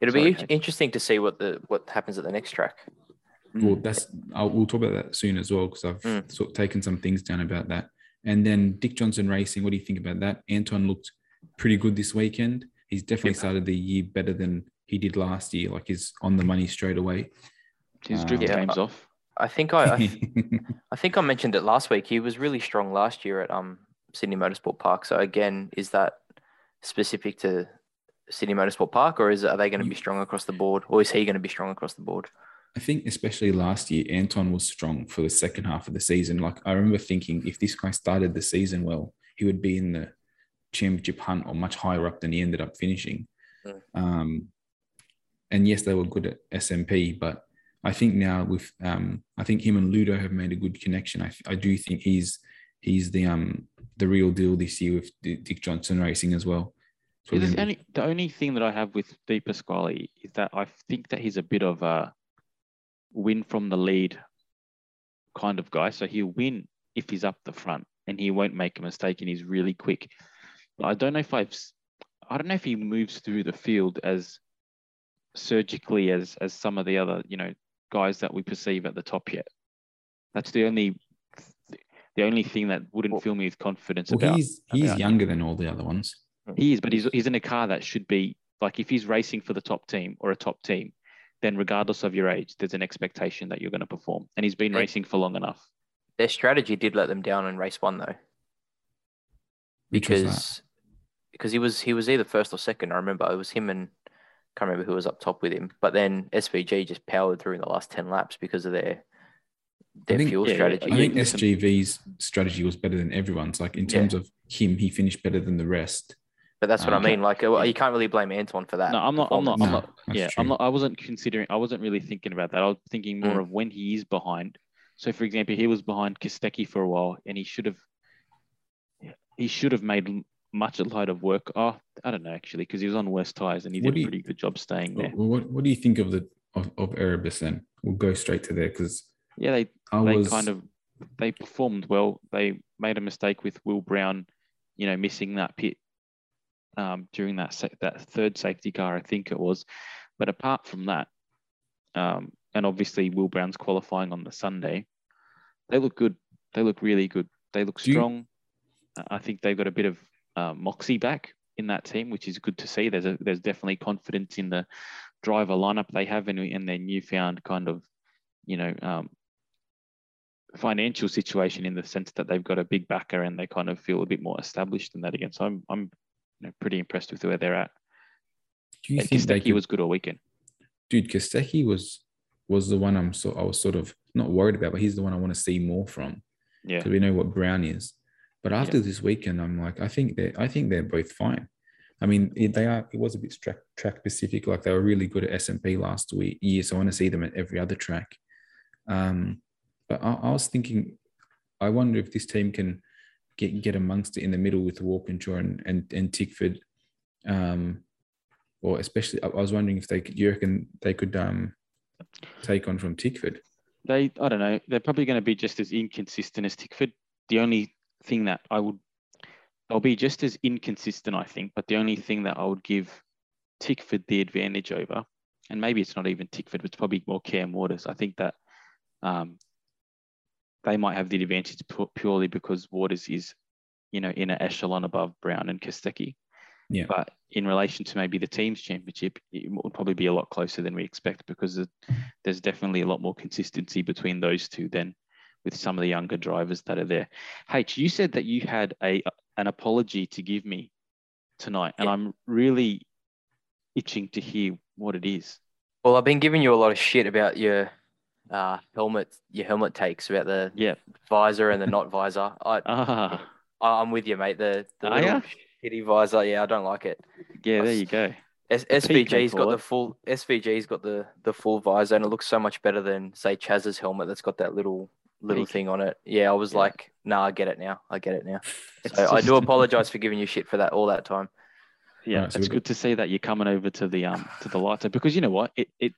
it'll sorry, be Kate. interesting to see what the what happens at the next track. Well, Mm. that's I'll, we'll talk about that soon as well because I've Mm. sort of taken some things down about that. And then Dick Johnson Racing, what do you think about that? Anton looked pretty good this weekend. He's definitely Yep. started the year better than he did last year. Like he's on the money straight away. His drift Yeah. game's off. I think I, I I think I mentioned it last week. He was really strong last year at um Sydney Motorsport Park. So again, is that specific to Sydney Motorsport Park, or is are they going to be strong across the board, or is he going to be strong across the board? I think especially last year, Anton was strong for the second half of the season. Like I remember thinking, if this guy started the season well, he would be in the championship hunt or much higher up than he ended up finishing. Mm. Um, and yes, they were good at SMP, but I think now with um, I think him and Ludo have made a good connection. I, I do think he's he's the um the real deal this year with Dick Johnson Racing as well. So Yeah, the, only, the only thing that I have with De Pasquale is that I think that he's a bit of a win from the lead kind of guy. So he'll win if he's up the front and he won't make a mistake and he's really quick. But I don't know if I've, I don't know if he moves through the field as surgically as as some of the other you know guys that we perceive at the top yet. That's the only the only thing that wouldn't Well- fill me with confidence well, about. he's he's about him. younger than all the other ones. Hmm. He is, but he's he's in a car that should be like if he's racing for the top team or a top team, then regardless of your age, there's an expectation that you're going to perform. And he's been Yeah. racing for long enough. Their strategy did let them down in race one though, Which was that? because because he was he was either first or second. I remember it was him and can't remember who was up top with him. But then SVG just powered through in the last ten laps because of their their think- fuel yeah, yeah, strategy. I think listen- SVG's strategy was better than everyone's. Like in Yeah. terms of him, he finished better than the rest. But that's what Uh, I mean. Like uh, you can't really blame Anton for that. No, I'm not. I'm not. I'm not. that's Yeah, true. I'm not. I wasn't considering. I wasn't really thinking about that. I was thinking more Mm. of when he is behind. So, for example, he was behind Kostecki for a while, and he should have. He should have made much a lot of work. Oh, I don't know actually, because he was on worse tires, and he What did do a you- pretty good job staying there. What What do you think of the of, of Erebus then? We'll go straight to there because Yeah, they I they was kind of they performed well. They made a mistake with Will Brown, you know, missing that pit um, during that sa- that third safety car, I think it was. But apart from that, um, and obviously Will Brown's qualifying on the Sunday, they look good. They look really good. They look Do you- strong. I think they've got a bit of uh, moxie back in that team, which is good to see. There's a, there's definitely confidence in the driver lineup they have and in their newfound kind of, you know, um, financial situation in the sense that they've got a big backer and they kind of feel a bit more established than that again. So I'm I'm you know, pretty impressed with where they're at. do you And think they Kostecki could, was good all weekend. dude? Kostecki was was the one I'm so I was sort of not worried about, but he's the one I want to see more from. Yeah. because we know what Brown is. But after this weekend, I'm like, I think they, I think they're both fine. I mean, it, they are. It was a bit track track specific. Like they were really good at SMP last week year, so I want to see them at every other track. Um, but I, I was thinking, I wonder if this team can get get amongst it in the middle with Walkinshaw and and, and Tickford, um, or especially. I, was wondering if they could. You reckon they could um, take on from Tickford? They I don't know, they're probably going to be just as inconsistent as Tickford. The only thing that I would they'll be just as inconsistent, I think, but the only thing that I would give Tickford the advantage over, and maybe it's not even Tickford, it's probably more Cam Waters. I think that um, they might have the advantage purely because Waters is, you know, in an echelon above Brown and Kostecki. Yeah. But in relation to maybe the teams championship, it will probably be a lot closer than we expect because there's definitely a lot more consistency between those two than with some of the younger drivers that are there. H, you said that you had a an apology to give me tonight, and Yeah. I'm really itching to hear what it is. Well, I've been giving you a lot of shit about your uh, helmet, your helmet takes about the Yeah. visor and the not visor. I, Ah, I- I'm with you, mate. The, the little shitty visor, yeah, I don't like it. yeah, there you go. S- the SVG's got the full SVG's got the the full visor, and it looks so much better than say Chaz's helmet that's got that little little Peak. thing on it. Yeah, I was Yeah. like, nah, I get it now. I get it now. It's So I do apologize for giving you shit for that all that time. Yeah, Right, so it's we've good to see that you're coming over to the um to the lighter because you know what it it.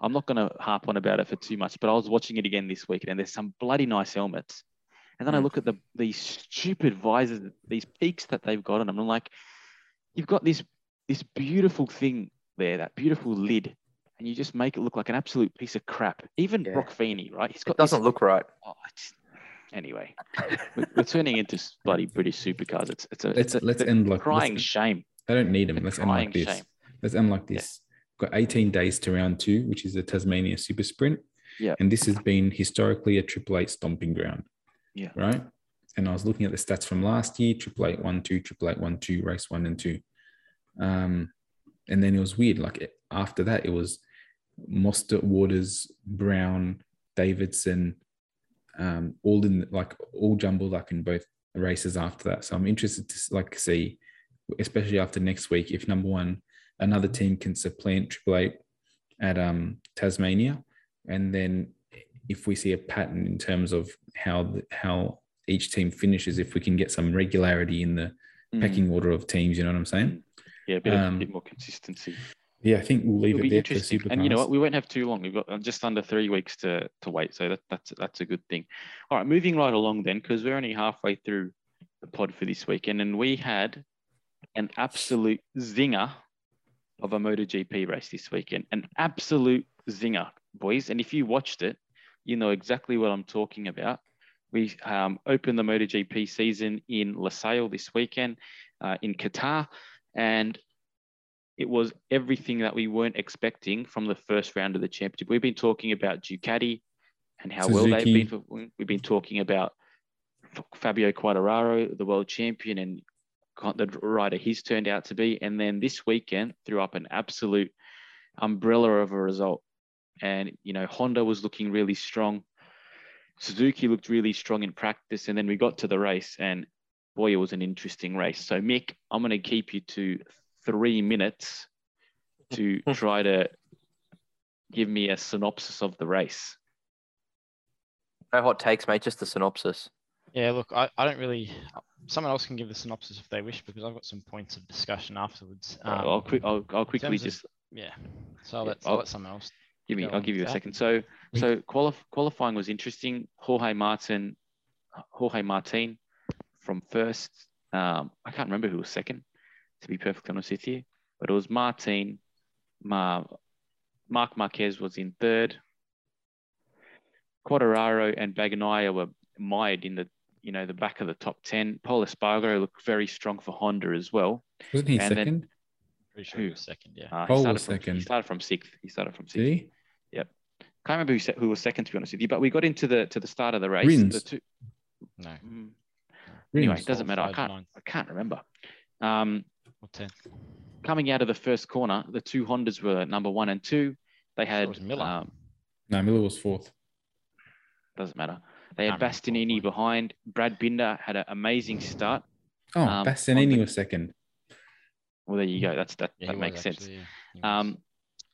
I'm not going to harp on about it for too much, but I was watching it again this week, and there's some bloody nice helmets. And then I Mm. look at the these stupid visors, these peaks that they've got on them. I'm like, you've got this this beautiful thing there, that beautiful lid, and you just make it look like an absolute piece of crap. Even Yeah. Broc Feeney, right? He's got It doesn't this, look right. oh, it's, anyway, we're, we're turning into bloody British supercars. It's it's a, Let's it's a, let's it's a end like crying let's, shame. I don't need them. Let's end like this. shame. Let's end like Yeah. Got 18 days to round two, which is the Tasmania Super Sprint. Yeah. And this has been historically a Triple Eight stomping ground. Yeah. Right. And I was looking at the stats from last year: Triple Eight one two, Triple Eight one two, race one and two. Um, and then it was weird. Like it- after that, it was Mostert, Waters, Brown, Davidson, um, all in like all jumbled up in both races after that. So I'm interested to like see, especially after next week, if number one, another team can supplant Triple Eight at um, Tasmania, and then if we see a pattern in terms of how the, how each team finishes, if we can get some regularity in the Mm. pecking order of teams, you know what I'm saying? Yeah, a bit, Um, bit more consistency. Yeah, I think we'll leave It'll it there for super And you know what? We won't have too long. We've got uh, just under three weeks to, to wait. So that, that's that's a good thing. All right, moving right along then, because we're only halfway through the pod for this weekend, and we had an absolute zinger of a MotoGP race this weekend. An absolute zinger, boys. And if you watched it, you know exactly what I'm talking about. We um, opened the MotoGP season in Losail this weekend uh, in Qatar, and it was everything that we weren't expecting from the first round of the championship. We've been talking about Ducati and how well they've been. We've been talking about Fabio Quartararo, the world champion, and the rider he's turned out to be. And then this weekend threw up an absolute umbrella of a result. And you know, Honda was looking really strong. Suzuki looked really strong in practice, and then we got to the race, and boy, it was an interesting race. So, Mick, I'm going to keep you to three minutes to try to give me a synopsis of the race. No hot takes, mate. Just the synopsis. Yeah, look, I, I don't really. Someone else can give the synopsis if they wish because I've got some points of discussion afterwards. Um, I'll, quick, I'll, I'll quickly terms of- just yeah, so I'll Yeah, let, I'll I'll- let someone else. give me. I'll give you a that. second. So, so qualif- qualifying was interesting. Jorge Martin, Jorge Martin from first. Um, I can't remember who was second, to be perfectly honest with you, but it was Martin. Ma- Marc Marquez was in third. Quartararo and Bagnaia were mired in the you know the back of the top ten. Pol Espargaro looked very strong for Honda as well. Wasn't he and then- second? Pretty sure he Who? was second. Yeah. Uh, he Pol started was from, He started from sixth. He started from sixth. Did he? Can't remember who, se- who was second to be honest with you, but we got into the to the start of the race. Rins. The two, No. Mm, anyway, it doesn't matter. I can't nine, I can't remember. Um, or ten. coming out of the first corner, the two Hondas were number one and two. They it had was Miller. Um, No, Miller was fourth. doesn't matter. They had Bastianini behind. Brad Binder had an amazing start. Oh, Um, Bastianini the- was second. Well, there you go. That's that. Yeah, that makes sense. actually, yeah. Um,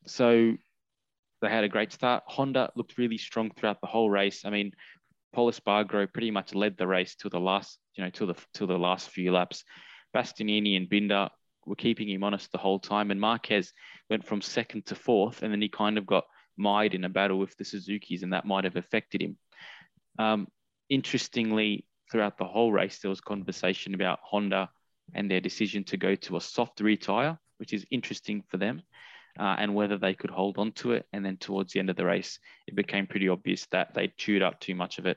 so they had a great start. Honda looked really strong throughout the whole race. I mean, Pol Espargaro pretty much led the race till the last, you know, till the till the last few laps. Bastianini and Binder were keeping him honest the whole time, and Marquez went from second to fourth, and then he kind of got mired in a battle with the Suzuki's, and that might have affected him. Um, interestingly, throughout the whole race, there was conversation about Honda and their decision to go to a soft rear tire, which is interesting for them. uh, and whether they could hold on to it. And then towards the end of the race, it became pretty obvious that they chewed up too much of it.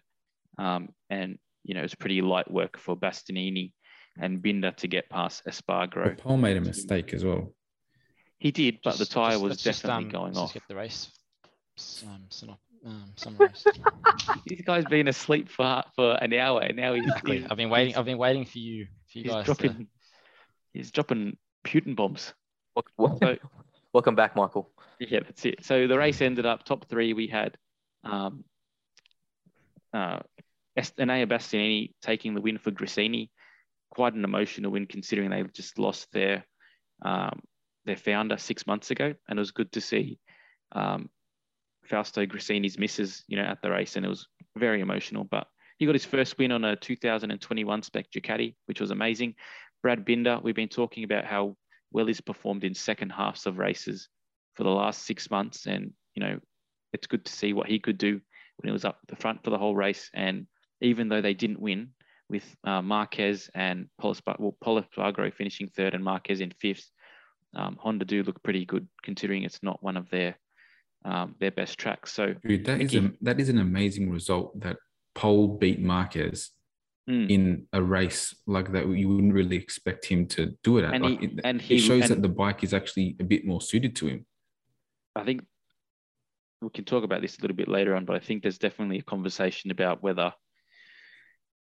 Um, and, you know, it was pretty light work for Bastianini and Binder to get past Espargaro. But Pol made a mistake as well. He did, but Just- the tyre was let's just, definitely um, going let's off. Just get the race um, synop- um, summarized. This guy's been asleep for for an hour, and now he's, Exactly. he's, I've been waiting. I've been waiting for you, for you he's guys. dropping To, he's dropping Putin bombs. Wel- wel- So Welcome back, Michael. yeah, that's it. So the race ended up top three. We had um, uh, Est- Enea Bastianini taking the win for Gresini. Quite an emotional win considering they just lost their um, their founder six months ago, and it was good to see um, Fausto Gresini's misses, you know, at the race, and it was very emotional. But he got his first win on a 2021 spec Ducati, which was amazing. Brad Binder, we've been talking about how well he's performed in second halves of races for the last six months, and you know, it's good to see what he could do when he was up the front for the whole race. And even though they didn't win, with uh, Marquez and Polispa- well, finishing third and Marquez in fifth, um, Honda do look pretty good considering it's not one of their um, their best tracks. So Dude, that is a that is an amazing result that Pol beat Marquez mm, in a race like that. You wouldn't really expect him to do it at. And Like, he- it, and it shows and- that the bike is actually a bit more suited to him. I think we can talk about this a little bit later on, but I think there's definitely a conversation about whether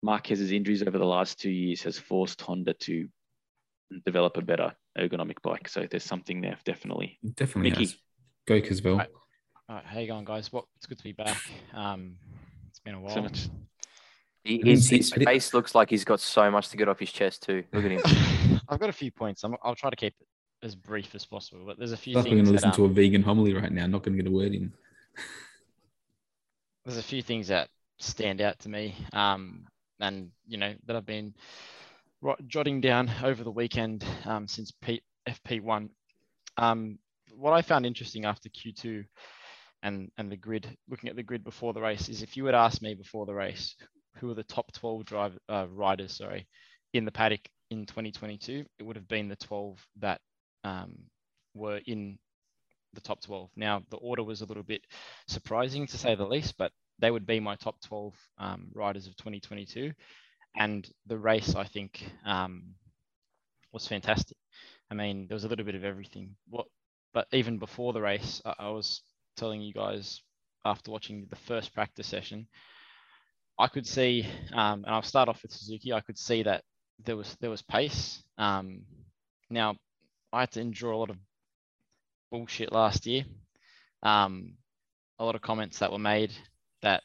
Marquez's injuries over the last two years has forced Honda to develop a better ergonomic bike. So there's something there, definitely. Definitely Mickey. has. Go Casvel. Right. All right, how you going, guys? Well, it's good to be back. Um, it's been a while. So much. He, didn't his see- his face looks like he's got so much to get off his chest too. Look at him. I've got a few points. I'm, I'll try to keep it as brief as possible, but there's a few Like we're going things to that, listen to um, a vegan homily right now. Not going to get a word in. there's a few things that stand out to me, um, and you know that I've been jotting down over the weekend um, since P- FP1. Um, what I found interesting after Q2 and and the grid, looking at the grid before the race, is if you had asked me before the race who are the top 12 drive uh, riders, sorry, in the paddock in 2022, it would have been the 12 that um, were in the top 12. Now the order was a little bit surprising to say the least, but they would be my top 12 um, riders of 2022. And the race, I think, um, was fantastic. I mean, there was a little bit of everything. What, but even before the race, I, I was telling you guys after watching the first practice session, I could see, um, and I'll start off with Suzuki. I could see that there was there was pace. Um, now, I had to endure a lot of bullshit last year. Um, a lot of comments that were made that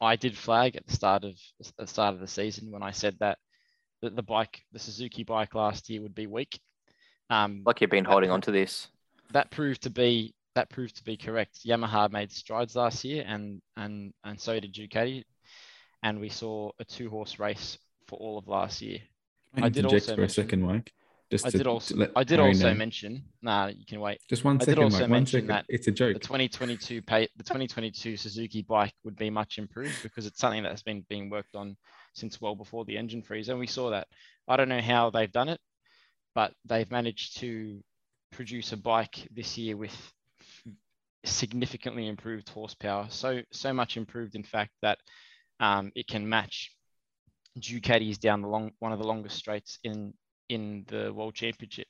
I did flag at the start of the start of the season when I said that the, the bike, the Suzuki bike last year would be weak. Um, Like you've been holding on to this. that proved to be that proved to be correct. Yamaha made strides last year, and and and so did Ducati, and we saw a two horse race for all of last year. Can I did also for a mention- second, Mike. Just I did also I did also know. mention. Nah, you can wait. Just one I did also Mike. Mention that It's a joke. The 2022 pay, the 2022 Suzuki bike would be much improved because it's something that's been being worked on since well before the engine freeze, and we saw that. I don't know how they've done it, but they've managed to produce a bike this year with significantly improved horsepower. So so much improved, in fact, that um, it can match Ducati's down the long one of the longest straights in in the World Championship,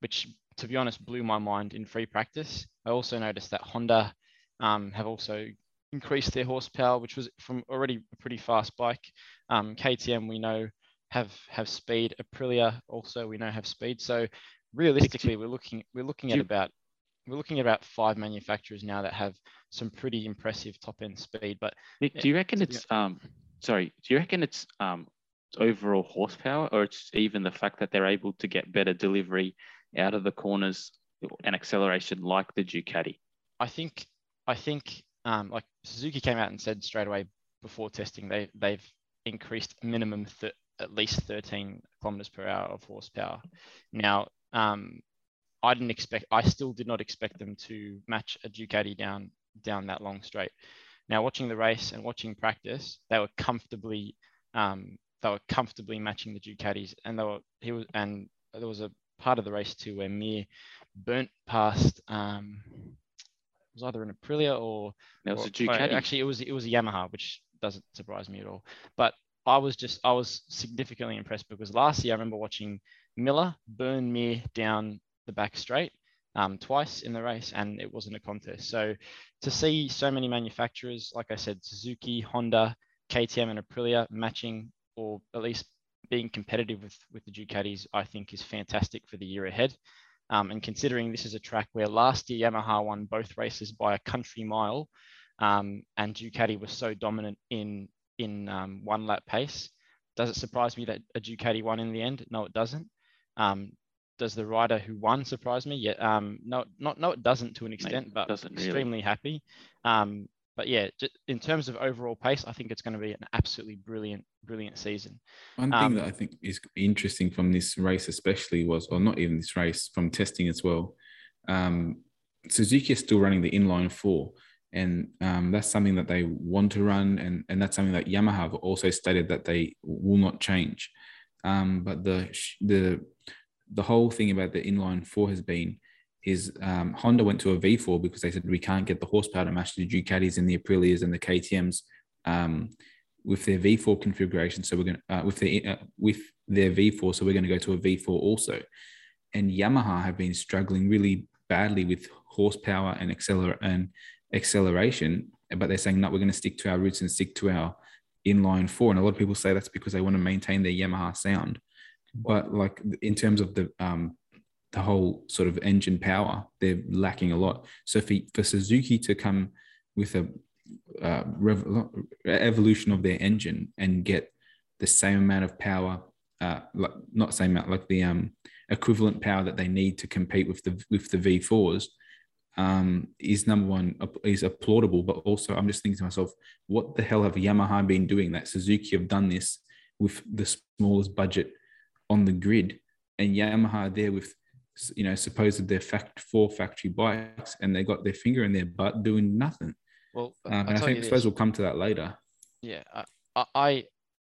which to be honest blew my mind in free practice. I also noticed that Honda um, have also increased their horsepower, which was from already a pretty fast bike. Um, KTM we know have have speed. Aprilia also we know have speed. So realistically, we're looking we're looking at about we're looking at about five manufacturers now that have some pretty impressive top end speed. But Nick, do you reckon Yeah. it's um sorry, do you reckon it's um overall horsepower or it's even the fact that they're able to get better delivery out of the corners and acceleration like the Ducati? I think I think um, like Suzuki came out and said straight away before testing they they've increased minimum th- at least 13 kilometers per hour of horsepower. Now um, I didn't expect I still did not expect them to match a Ducati down down that long straight. Now watching the race and watching practice, they were comfortably um, they were comfortably matching the Ducatis, and they were he was and there was a part of the race too where Mir burnt past. Um, it was either an Aprilia or That was or- a Ducati. Actually, it was it was a Yamaha, which doesn't surprise me at all. But I was just I was significantly impressed because last year I remember watching Miller burn Mir down the back straight um, twice in the race, and it wasn't a contest. So to see so many manufacturers, like I said, Suzuki, Honda, KTM, and Aprilia matching or at least being competitive with with the Ducatis, I think is fantastic for the year ahead. Um, and considering this is a track where last year Yamaha won both races by a country mile, um, and Ducati was so dominant in in um, one lap pace, does it surprise me that a Ducati won in the end? No, it doesn't. Does the rider who won surprise me? Yeah, um, no, not no, it doesn't to an extent, but doesn't really. extremely happy. Um, but yeah, ju- in terms of overall pace, I think it's going to be an absolutely brilliant, brilliant season. One thing Um, that I think is interesting from this race, especially, was, or not even this race, from testing as well. Um, Suzuki is still running the inline four, and um, that's something that they want to run, and, and that's something that Yamaha have also stated that they will not change. Um, but the the the whole thing about the inline four has been is um, Honda went to a V4 because they said we can't get the horsepower to match the Ducatis and the Aprilias and the KTM's um, with their V4 configuration. So we're going to uh, with the uh, with their V4. So we're going to go to a V4 also. And Yamaha have been struggling really badly with horsepower and acceler and acceleration, but they're saying no, we're going to stick to our roots and stick to our inline four. And a lot of people say that's because they want to maintain their Yamaha sound. But like in terms of the um, the whole sort of engine power, they're lacking a lot. So for, for Suzuki to come with a uh, evolution of their engine and get the same amount of power, uh, like not same amount, like the um, equivalent power that they need to compete with the with the V4s, um, is number one is applaudable. But also, I'm just thinking to myself, what the hell have Yamaha been doing that Suzuki have done this with the smallest budget on the grid, and Yamaha there with you know supposed their fact four factory bikes, and they got their finger in their butt doing nothing. Well, Um, I think I suppose we'll come to that later. Yeah, I, I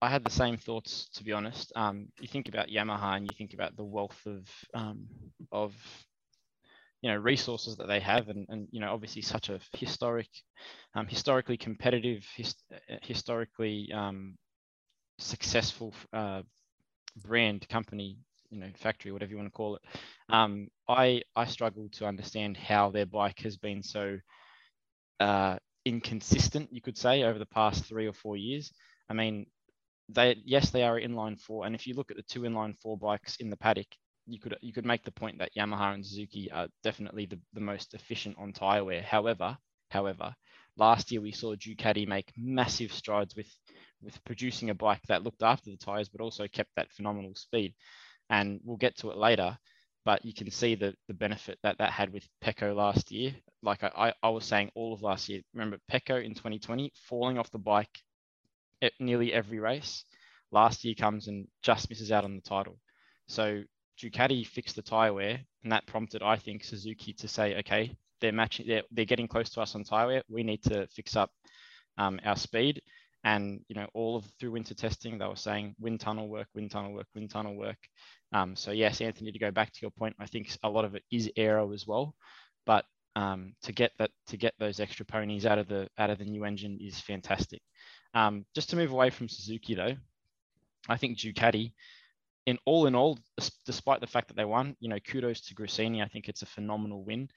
I had the same thoughts to be honest. Um, you think about Yamaha and you think about the wealth of um, of you know resources that they have, and and you know obviously such a historic, um, historically competitive, his, uh, historically um, successful uh, brand company, you know factory, whatever you want to call it. Um, I I struggle to understand how their bike has been so uh, inconsistent, you could say, over the past three or four years. I mean, they yes, they are inline four, and if you look at the two inline four bikes in the paddock, you could you could make the point that Yamaha and Suzuki are definitely the, the most efficient on tire wear. However, however, last year we saw Ducati make massive strides with with producing a bike that looked after the tires, but also kept that phenomenal speed. And we'll get to it later, but you can see the the benefit that that had with Pecco last year. Like I, I, was saying all of last year, remember Pecco in 2020 falling off the bike at nearly every race. Last year comes and just misses out on the title. So Ducati fixed the tire wear, and that prompted, I think, Suzuki to say, okay, they're matching, they're, they're getting close to us on tire wear. We need to fix up um, our speed. And you know, all of through winter testing, they were saying wind tunnel work, wind tunnel work, wind tunnel work. Um, so yes, Anthony, to go back to your point, I think a lot of it is aero as well, but um, to get that to get those extra ponies out of the out of the new engine is fantastic. Um, just to move away from Suzuki though, I think Ducati, in all in all, despite the fact that they won, you know, kudos to Gresini. I think it's a phenomenal win.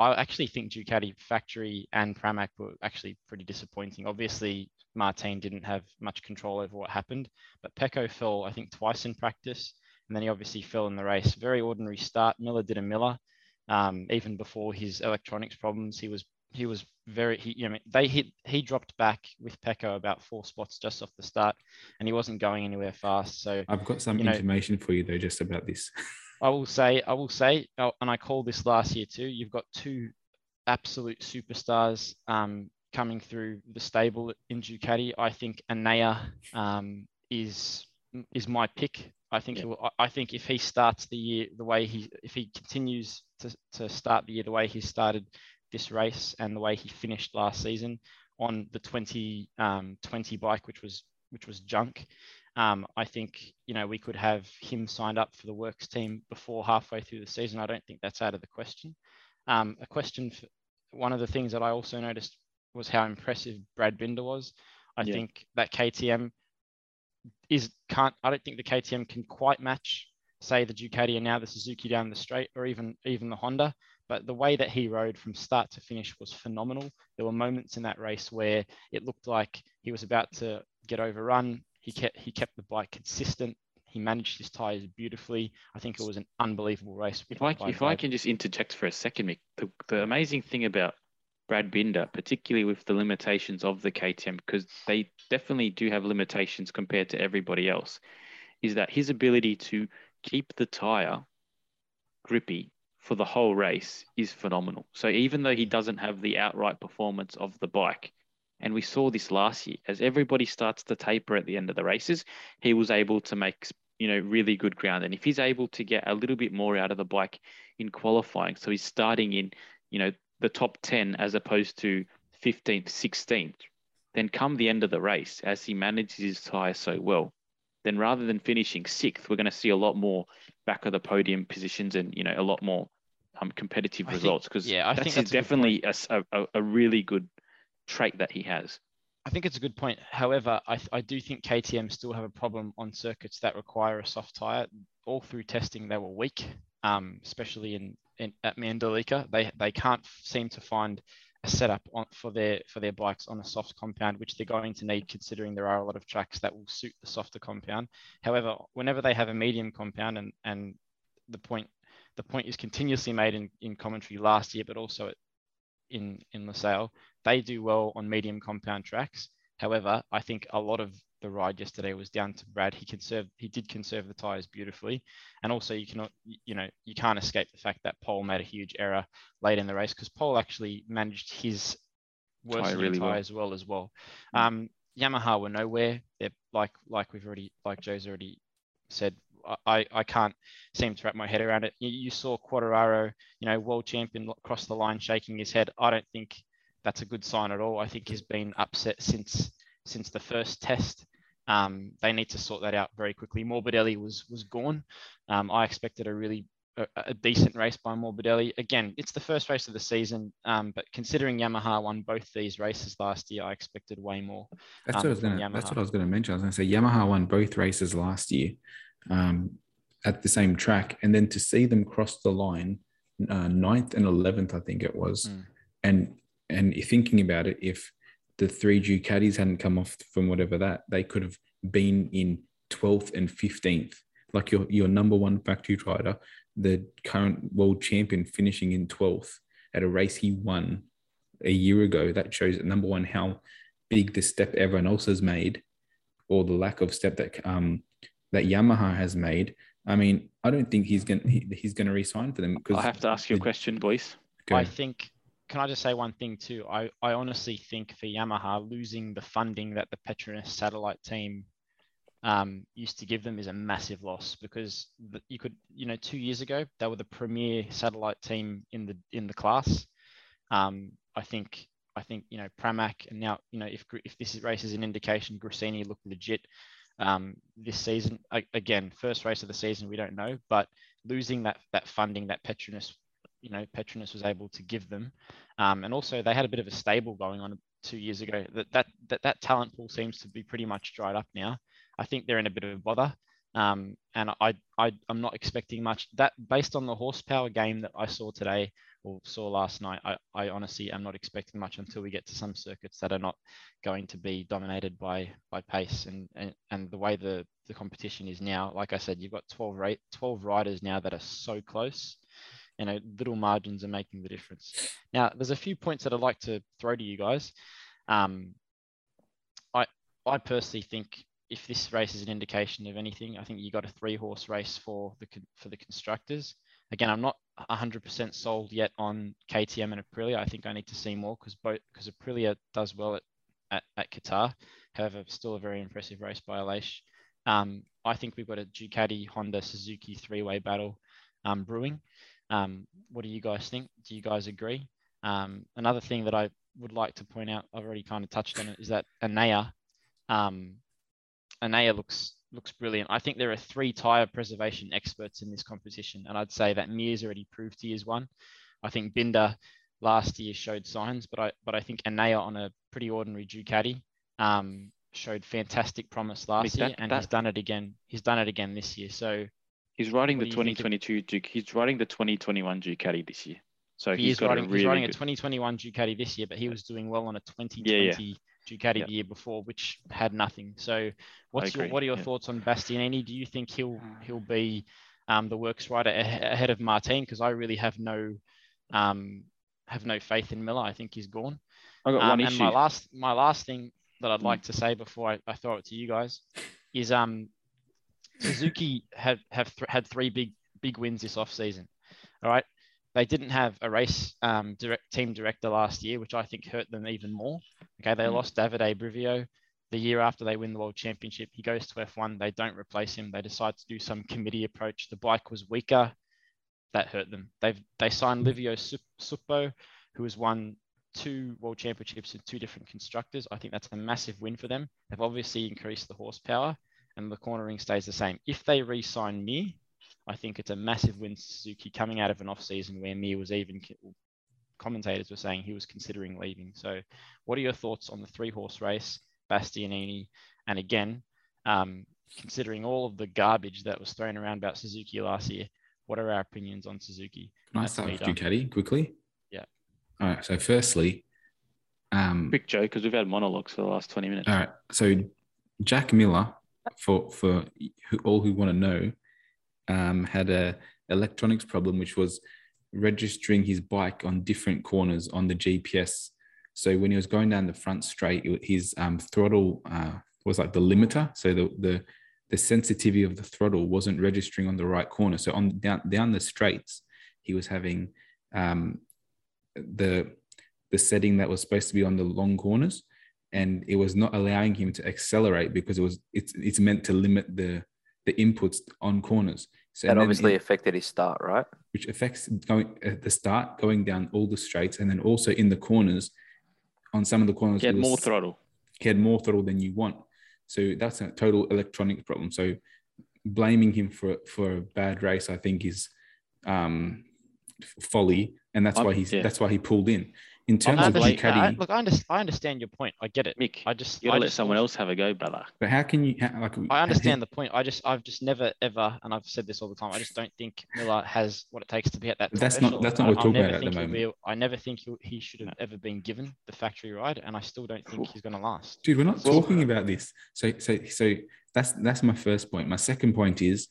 I actually think Ducati factory and Pramac were actually pretty disappointing. Obviously, Martin didn't have much control over what happened, but Pecco fell, I think, twice in practice, and then he obviously fell in the race. Very ordinary start. Miller did a Miller. Um, even before his electronics problems, he was he was very he you know they hit he dropped back with Pecco about four spots just off the start, and he wasn't going anywhere fast. So I've got some You know- information for you though, just about this. I will say, I will say, oh, and I called this last year too. You've got two absolute superstars um, coming through the stable in Ducati. I think Enea um, is is my pick. I think he will, I- I think if he starts the year the way he if he continues to, to start the year the way he started this race and the way he finished last season on the 20 um, 20 bike, which was which was junk. Um, I think you know we could have him signed up for the works team before halfway through the season. I don't think that's out of the question. Um, a question for one of the things that I also noticed was how impressive Brad Binder was. I Yeah. think that KTM is can't. I don't think the KTM can quite match, say, the Ducati and now the Suzuki down the straight, or even even the Honda. But the way that he rode from start to finish was phenomenal. There were moments in that race where it looked like he was about to get overrun. He kept he kept the bike consistent. He managed his tires beautifully. I think it was an unbelievable race. If I if I can just interject for a second, Mick, the, the amazing thing about Brad Binder, particularly with the limitations of the KTM, because they definitely do have limitations compared to everybody else, is that his ability to keep the tire grippy for the whole race is phenomenal. So even though he doesn't have the outright performance of the bike, and we saw this last year, as everybody starts to taper at the end of the races, he was able to make you know really good ground. And if he's able to get a little bit more out of the bike in qualifying, so he's starting in you know the top 10 as opposed to 15th, 16th, then come the end of the race, as he manages his tire so well, then rather than finishing sixth, we're going to see a lot more back of the podium positions and you know a lot more um, competitive I results because yeah, I that's, think that's a definitely a- a- a really good trait that he has. I think it's a good point. However, I, I do think KTM still have a problem on circuits that require a soft tire. All through testing, they were weak, um, especially in, in at Mandalika. They they can't seem to find a setup on, for their for their bikes on a soft compound, which they're going to need considering there are a lot of tracks that will suit the softer compound. However, whenever they have a medium compound, and and the point the point is continuously made in, in commentary last year, but also in in Losail, they do well on medium compound tracks. However, I think a lot of the ride yesterday was down to Brad. He conserved, he did conserve the tires beautifully, and also you cannot, you know, you can't escape the fact that Pol made a huge error late in the race because Pol actually managed his worsening really well. tires well as well. Mm. Um, Yamaha were nowhere. They're like like we've already like Joe's already said. I, I can't seem to wrap my head around it. You, you saw Quartararo, you know, world champion across the line shaking his head. I don't think that's a good sign at all. I think he's been upset since since the first test. Um, they need to sort that out very quickly. Morbidelli was was gone. Um, I expected a really a, a decent race by Morbidelli. Again, it's the first race of the season, um, but considering Yamaha won both these races last year, I expected way more. That's um, what I was gonna. That's what I was gonna mention. I was gonna say Yamaha won both races last year, um, at the same track, and then to see them cross the line, uh, ninth and eleventh, I think it was, Mm. and and thinking about it, if the three Ducatis hadn't come off from whatever that, they could have been in twelfth and fifteenth. Like your your number one factory rider, the current world champion, finishing in twelfth at a race he won a year ago. That shows number one how big the step everyone else has made, or the lack of step that um that Yamaha has made. I mean, I don't think he's gonna he, he's gonna resign for them because I have to ask you a question, boys. Go. I think. Can I just say one thing too? I, I honestly think for Yamaha losing the funding that the Petronas satellite team um, used to give them is a massive loss because you could you know two years ago they were the premier satellite team in the in the class. Um, I think I think you know Pramac and now you know if if this race is an indication, Gresini looked legit um, this season. A- again, first race of the season, we don't know, but losing that that funding that Petronas you know Petronas was able to give them, um, and also they had a bit of a stable going on two years ago. That that that, that talent pool seems to be pretty much dried up now. I think they're in a bit of bother. Um, and I, I, I'm not expecting much. That based on the horsepower game that I saw today or saw last night, I, I honestly am not expecting much until we get to some circuits that are not going to be dominated by by pace and and, and the way the the competition is now. Like I said, you've got 12 rate 12 riders now that are so close. You know, little margins are making the difference. Now, there's a few points that I'd like to throw to you guys. Um, I I personally think if this race is an indication of anything, I think you got a three horse race for the for the constructors. Again, I'm not 100% sold yet on KTM and Aprilia. I think I need to see more because both because Aprilia does well at, at, at Qatar. However, still a very impressive race by Aleix. Um, I think we've got a Ducati, Honda, Suzuki three-way battle um, brewing. Um, what do you guys think? Do you guys agree? Um, another thing that I would like to point out, I've already kind of touched on it, is that Enea, um, Enea looks looks brilliant. I think there are three tire preservation experts in this competition, and I'd say that Mir's already proved he is one. I think Binder last year showed signs, but I but I think Enea on a pretty ordinary Ducati um, showed fantastic promise last that- year, and that- he's done it again. He's done it again this year. So He's riding the do you think of- 2022 Duke. He's riding the 2021 Ducati this year. So he he's riding, a really he's riding good, a 2021 Ducati this year, but he was doing well on a 2020 yeah. Ducati Yeah. the year before, which had nothing. So, what's your what are your yeah. thoughts on Bastianini? Do you think he'll he'll be um, the works rider a- ahead of Martin? Because I really have no um, have no faith in Miller. I think he's gone. I got Um, one and issue. my last my last thing that I'd Mm. like to say before I, I throw it to you guys is um Suzuki have have th- had three big big wins this off season. All right, they didn't have a race um, direct team director last year, which I think hurt them even more. Okay, they Mm. lost Davide Brivio. The year after they win the world championship, he goes to F1. They don't replace him. They decide to do some committee approach. The bike was weaker. That hurt them. They've they signed Livio Suppo, who has won two world championships in two different constructors. I think that's a massive win for them. They've obviously increased the horsepower and the cornering stays the same. If they re-sign Mir, I think it's a massive win Suzuki coming out of an off season where Mir was even commentators were saying he was considering leaving. So, what are your thoughts on the three horse race, Bastianini, and again, um, considering all of the garbage that was thrown around about Suzuki last year, what are our opinions on Suzuki? Can I That's start me with done. Ducati quickly? Yeah. All right. So firstly, um, Quick joke because we've had monologues for the last 20 minutes. all right. So Jack Miller, for for all who want to know, um, had a electronics problem, which was registering his bike on different corners on the GPS. So when he was going down the front straight, his um, throttle uh, was like the limiter. So the the the sensitivity of the throttle wasn't registering on the right corner. So on down down the straights, he was having um, the the setting that was supposed to be on the long corners, and it was not allowing him to accelerate because it was it's it's meant to limit the the inputs on corners. So That obviously it- affected his start, right? which affects going at the start, going down all the straights, and then also in the corners. On some of the corners, He had was- more throttle. he had more throttle than you want. So that's a total electronic problem. So blaming him for for a bad race, I think, is um, folly, and that's I'm- why he's yeah. that's why he pulled in. In terms of understand- Ducati, I- look, I, under, I understand your point. I get it. Mick, I just, you gotta I let just someone else have a go, brother. but how can you how, like? I understand the point. I just, I've just never ever, and I've said this all the time. I just don't think Miller has what it takes to be at that. But that's not- that's not what we're talking about at the moment. Be, I never think he, he should have ever been given the factory ride, and I still don't think he's going to last. Dude, we're not Well- talking about this. So, so, so that's that's my first point. My second point is,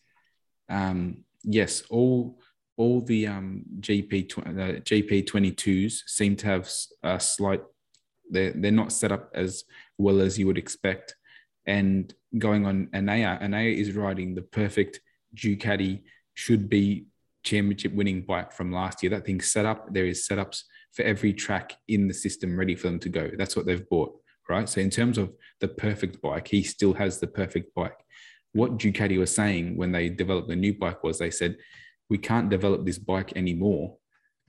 um, yes, all all the um, GP tw- uh, GP twenty twos seem to have a slight. They're they're not set up as well as you would expect. And going on Anaya, Anaya is riding the perfect Ducati should be championship winning bike from last year. That thing's set up. There is setups for every track in the system ready for them to go. That's what they've bought right? So in terms of the perfect bike, he still has the perfect bike. What Ducati was saying when they developed the new bike was they said, we can't develop this bike anymore.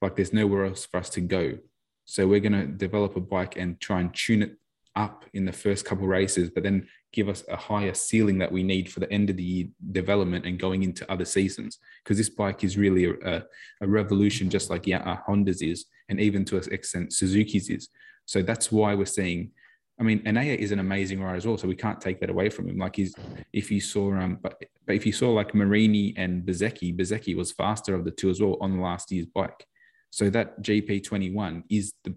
Like there's nowhere else for us to go. So we're going to develop a bike and try and tune it up in the first couple races, but then give us a higher ceiling that we need for the end of the year development and going into other seasons. Because this bike is really a, a, revolution, just like yeah, Honda's is, and even to an extent Suzuki's is. So that's why we're seeing I mean, Anaya is an amazing rider as well, so we can't take that away from him. Like he's, if you saw, um, but but if you saw like Marini and Bezecchi, Bezecchi was faster of the two as well on last year's bike. So that GP twenty one is the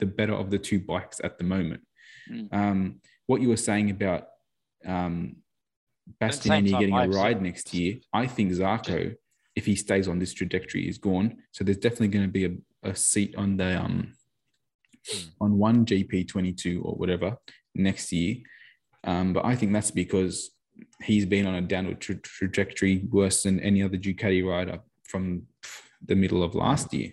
the better of the two bikes at the moment. Mm. Um, what you were saying about um, At the same Bastianini getting a ride seen- next year, I think Zarco, if he stays on this trajectory, is gone. So there's definitely going to be a, a seat on the um, on one GP22 or whatever next year. Um, but I think that's because he's been on a downward tra- trajectory worse than any other Ducati rider from the middle of last year.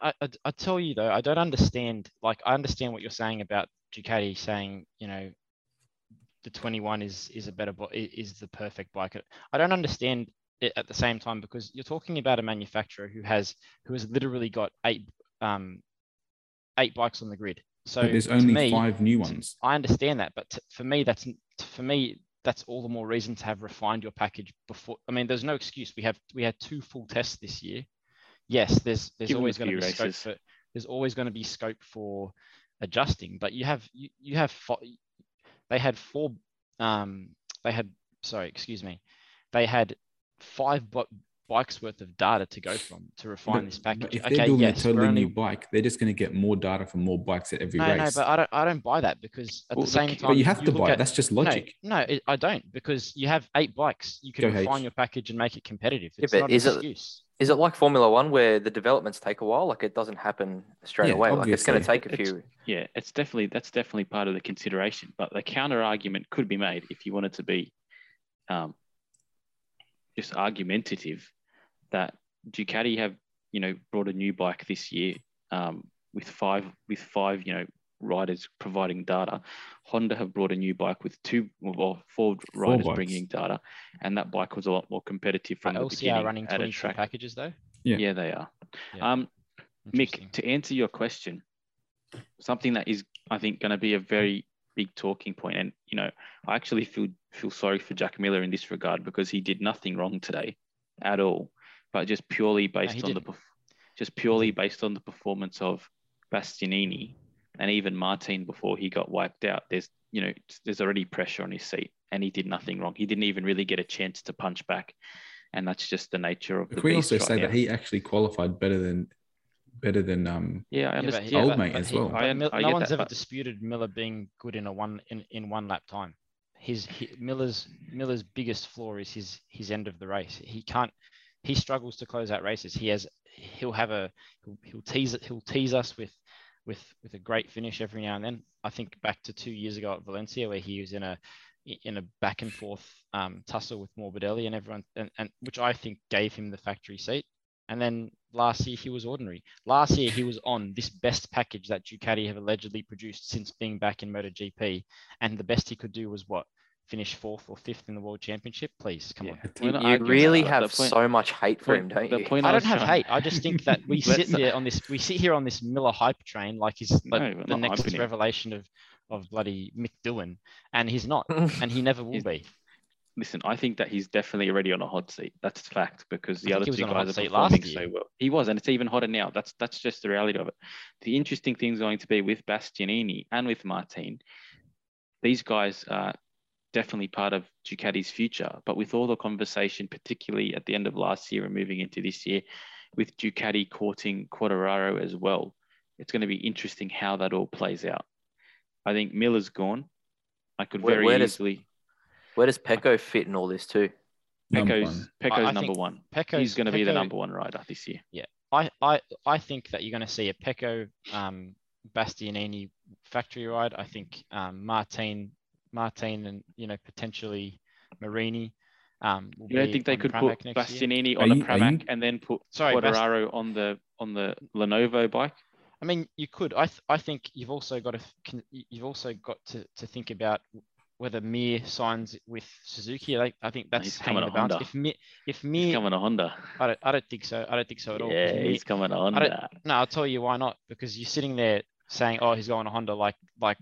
I, I, I tell you though, I don't understand. Like, I understand what you're saying about Ducati saying, you know, the 21 is is a better is the perfect bike. I don't understand it at the same time because you're talking about a manufacturer who has who has literally got eight um eight bikes on the grid. So but there's only me, five new ones. I understand that, but t- for me, that's n- for me that's all the more reason to have refined your package before. I mean, there's no excuse. We have we had two full tests this year. Yes, there's there's Give always going to few be scope for there's always going to be scope for adjusting, but you have you, you have fo- they had four um they had sorry excuse me they had five bu- bikes worth of data to go from to refine But- this but package. if they're okay, building yes, a totally only new bike, they're just going to get more data from more bikes at every no, no, but I don't, I don't buy that because at Well, the same look, time, but you have to look buy. it. at- That's just logic. No, it, I don't because you have eight bikes. You Go can refine H. your package and make it competitive. It's but not is an it- excuse. Is it like Formula One where the developments take a while? Like it doesn't happen straight Yeah, away. Like it's going to take a It's- few. Yeah, it's definitely that's definitely part of the consideration. But the counter argument could be made if you wanted to be um, just argumentative that Ducati have you know brought a new bike this year um, with five with five you know riders providing data. Honda have brought a new bike with two or four riders bikes. bringing data, and that bike was a lot more competitive from Are the LCR beginning running at a track. packages though. Yeah. Yeah, they are. Yeah. Um, Mick, to answer your question, something that is, I think, going to be a very big talking point, and you know, I actually feel feel sorry for Jack Miller in this regard because he did nothing wrong today, at all, but just purely based he on the, didn't. perf- just purely based on the performance of Bastianini and even Martin before he got wiped out. There's, you know, there's already pressure on his seat, and he did nothing wrong. He didn't even really get a chance to punch back, and that's just the nature of the Can we beast also right say now. that he actually qualified better than better than um Yeah, I Yeah, but he- Old but- mate but as he- well. I- I no get one's that, ever but- disputed Miller being good in a one in, in one lap time. His he, Miller's Miller's biggest flaw is his his end of the race. He can't. He struggles to close out races. He has. He'll have a. He'll, he'll tease it. He'll tease us with, with with a great finish every now and then. I think back to two years ago at Valencia where he was in a in a back and forth um, tussle with Morbidelli and everyone, and, and which I think gave him the factory seat. And then last year he was ordinary. Last year he was on this best package that Ducati have allegedly produced since being back in MotoGP, and the best he could do was what finish fourth or fifth in the World Championship. Please come on. We're You, you really have point- so much hate for him, don't the you? point I was don't have trying- hate. I just think that we sit not- there on this. We sit here on this Miller hype train like he's like we're the next revelation of of bloody Mick Doohan, and he's not, and he never will He's- be. Listen, I think that he's definitely already on a hot seat. That's fact because the I other he was two a hot guys are performing so well. He was, and it's even hotter now. That's that's just the reality of it. The interesting thing is going to be with Bastianini and with Martin. These guys are definitely part of Ducati's future, but with all the conversation, particularly at the end of last year and moving into this year, with Ducati courting Quartararo as well, it's going to be interesting how that all plays out. I think Miller's gone. I could Where- very where does- easily. Where does Pecco fit in all this too? number Pecco's one. Pecco's I number think one. Pecco's, He's going to be the number one rider this year. Yeah, I, I, I think that you're going to see a Pecco, um, Bastianini factory ride. I think um, Martin, Martin, and you know potentially Marini. Um, You don't think they could Pramac put next year. Bastianini on a you- are Pramac and then put Sorry, Bast- on the on the Lenovo bike? I mean, you could. I, th- I think you've also got to. con- You've also got to, to think about whether Mir signs with Suzuki. I, I think that's he's hanging coming the to. Honda. If Mir, if He's Mir, coming to Honda. I don't, I don't think so. I don't think so at all. 'cause Yeah, Mir- he's coming to Honda. No, I'll tell you why not. Because you're sitting there saying, "Oh, he's going to Honda," like like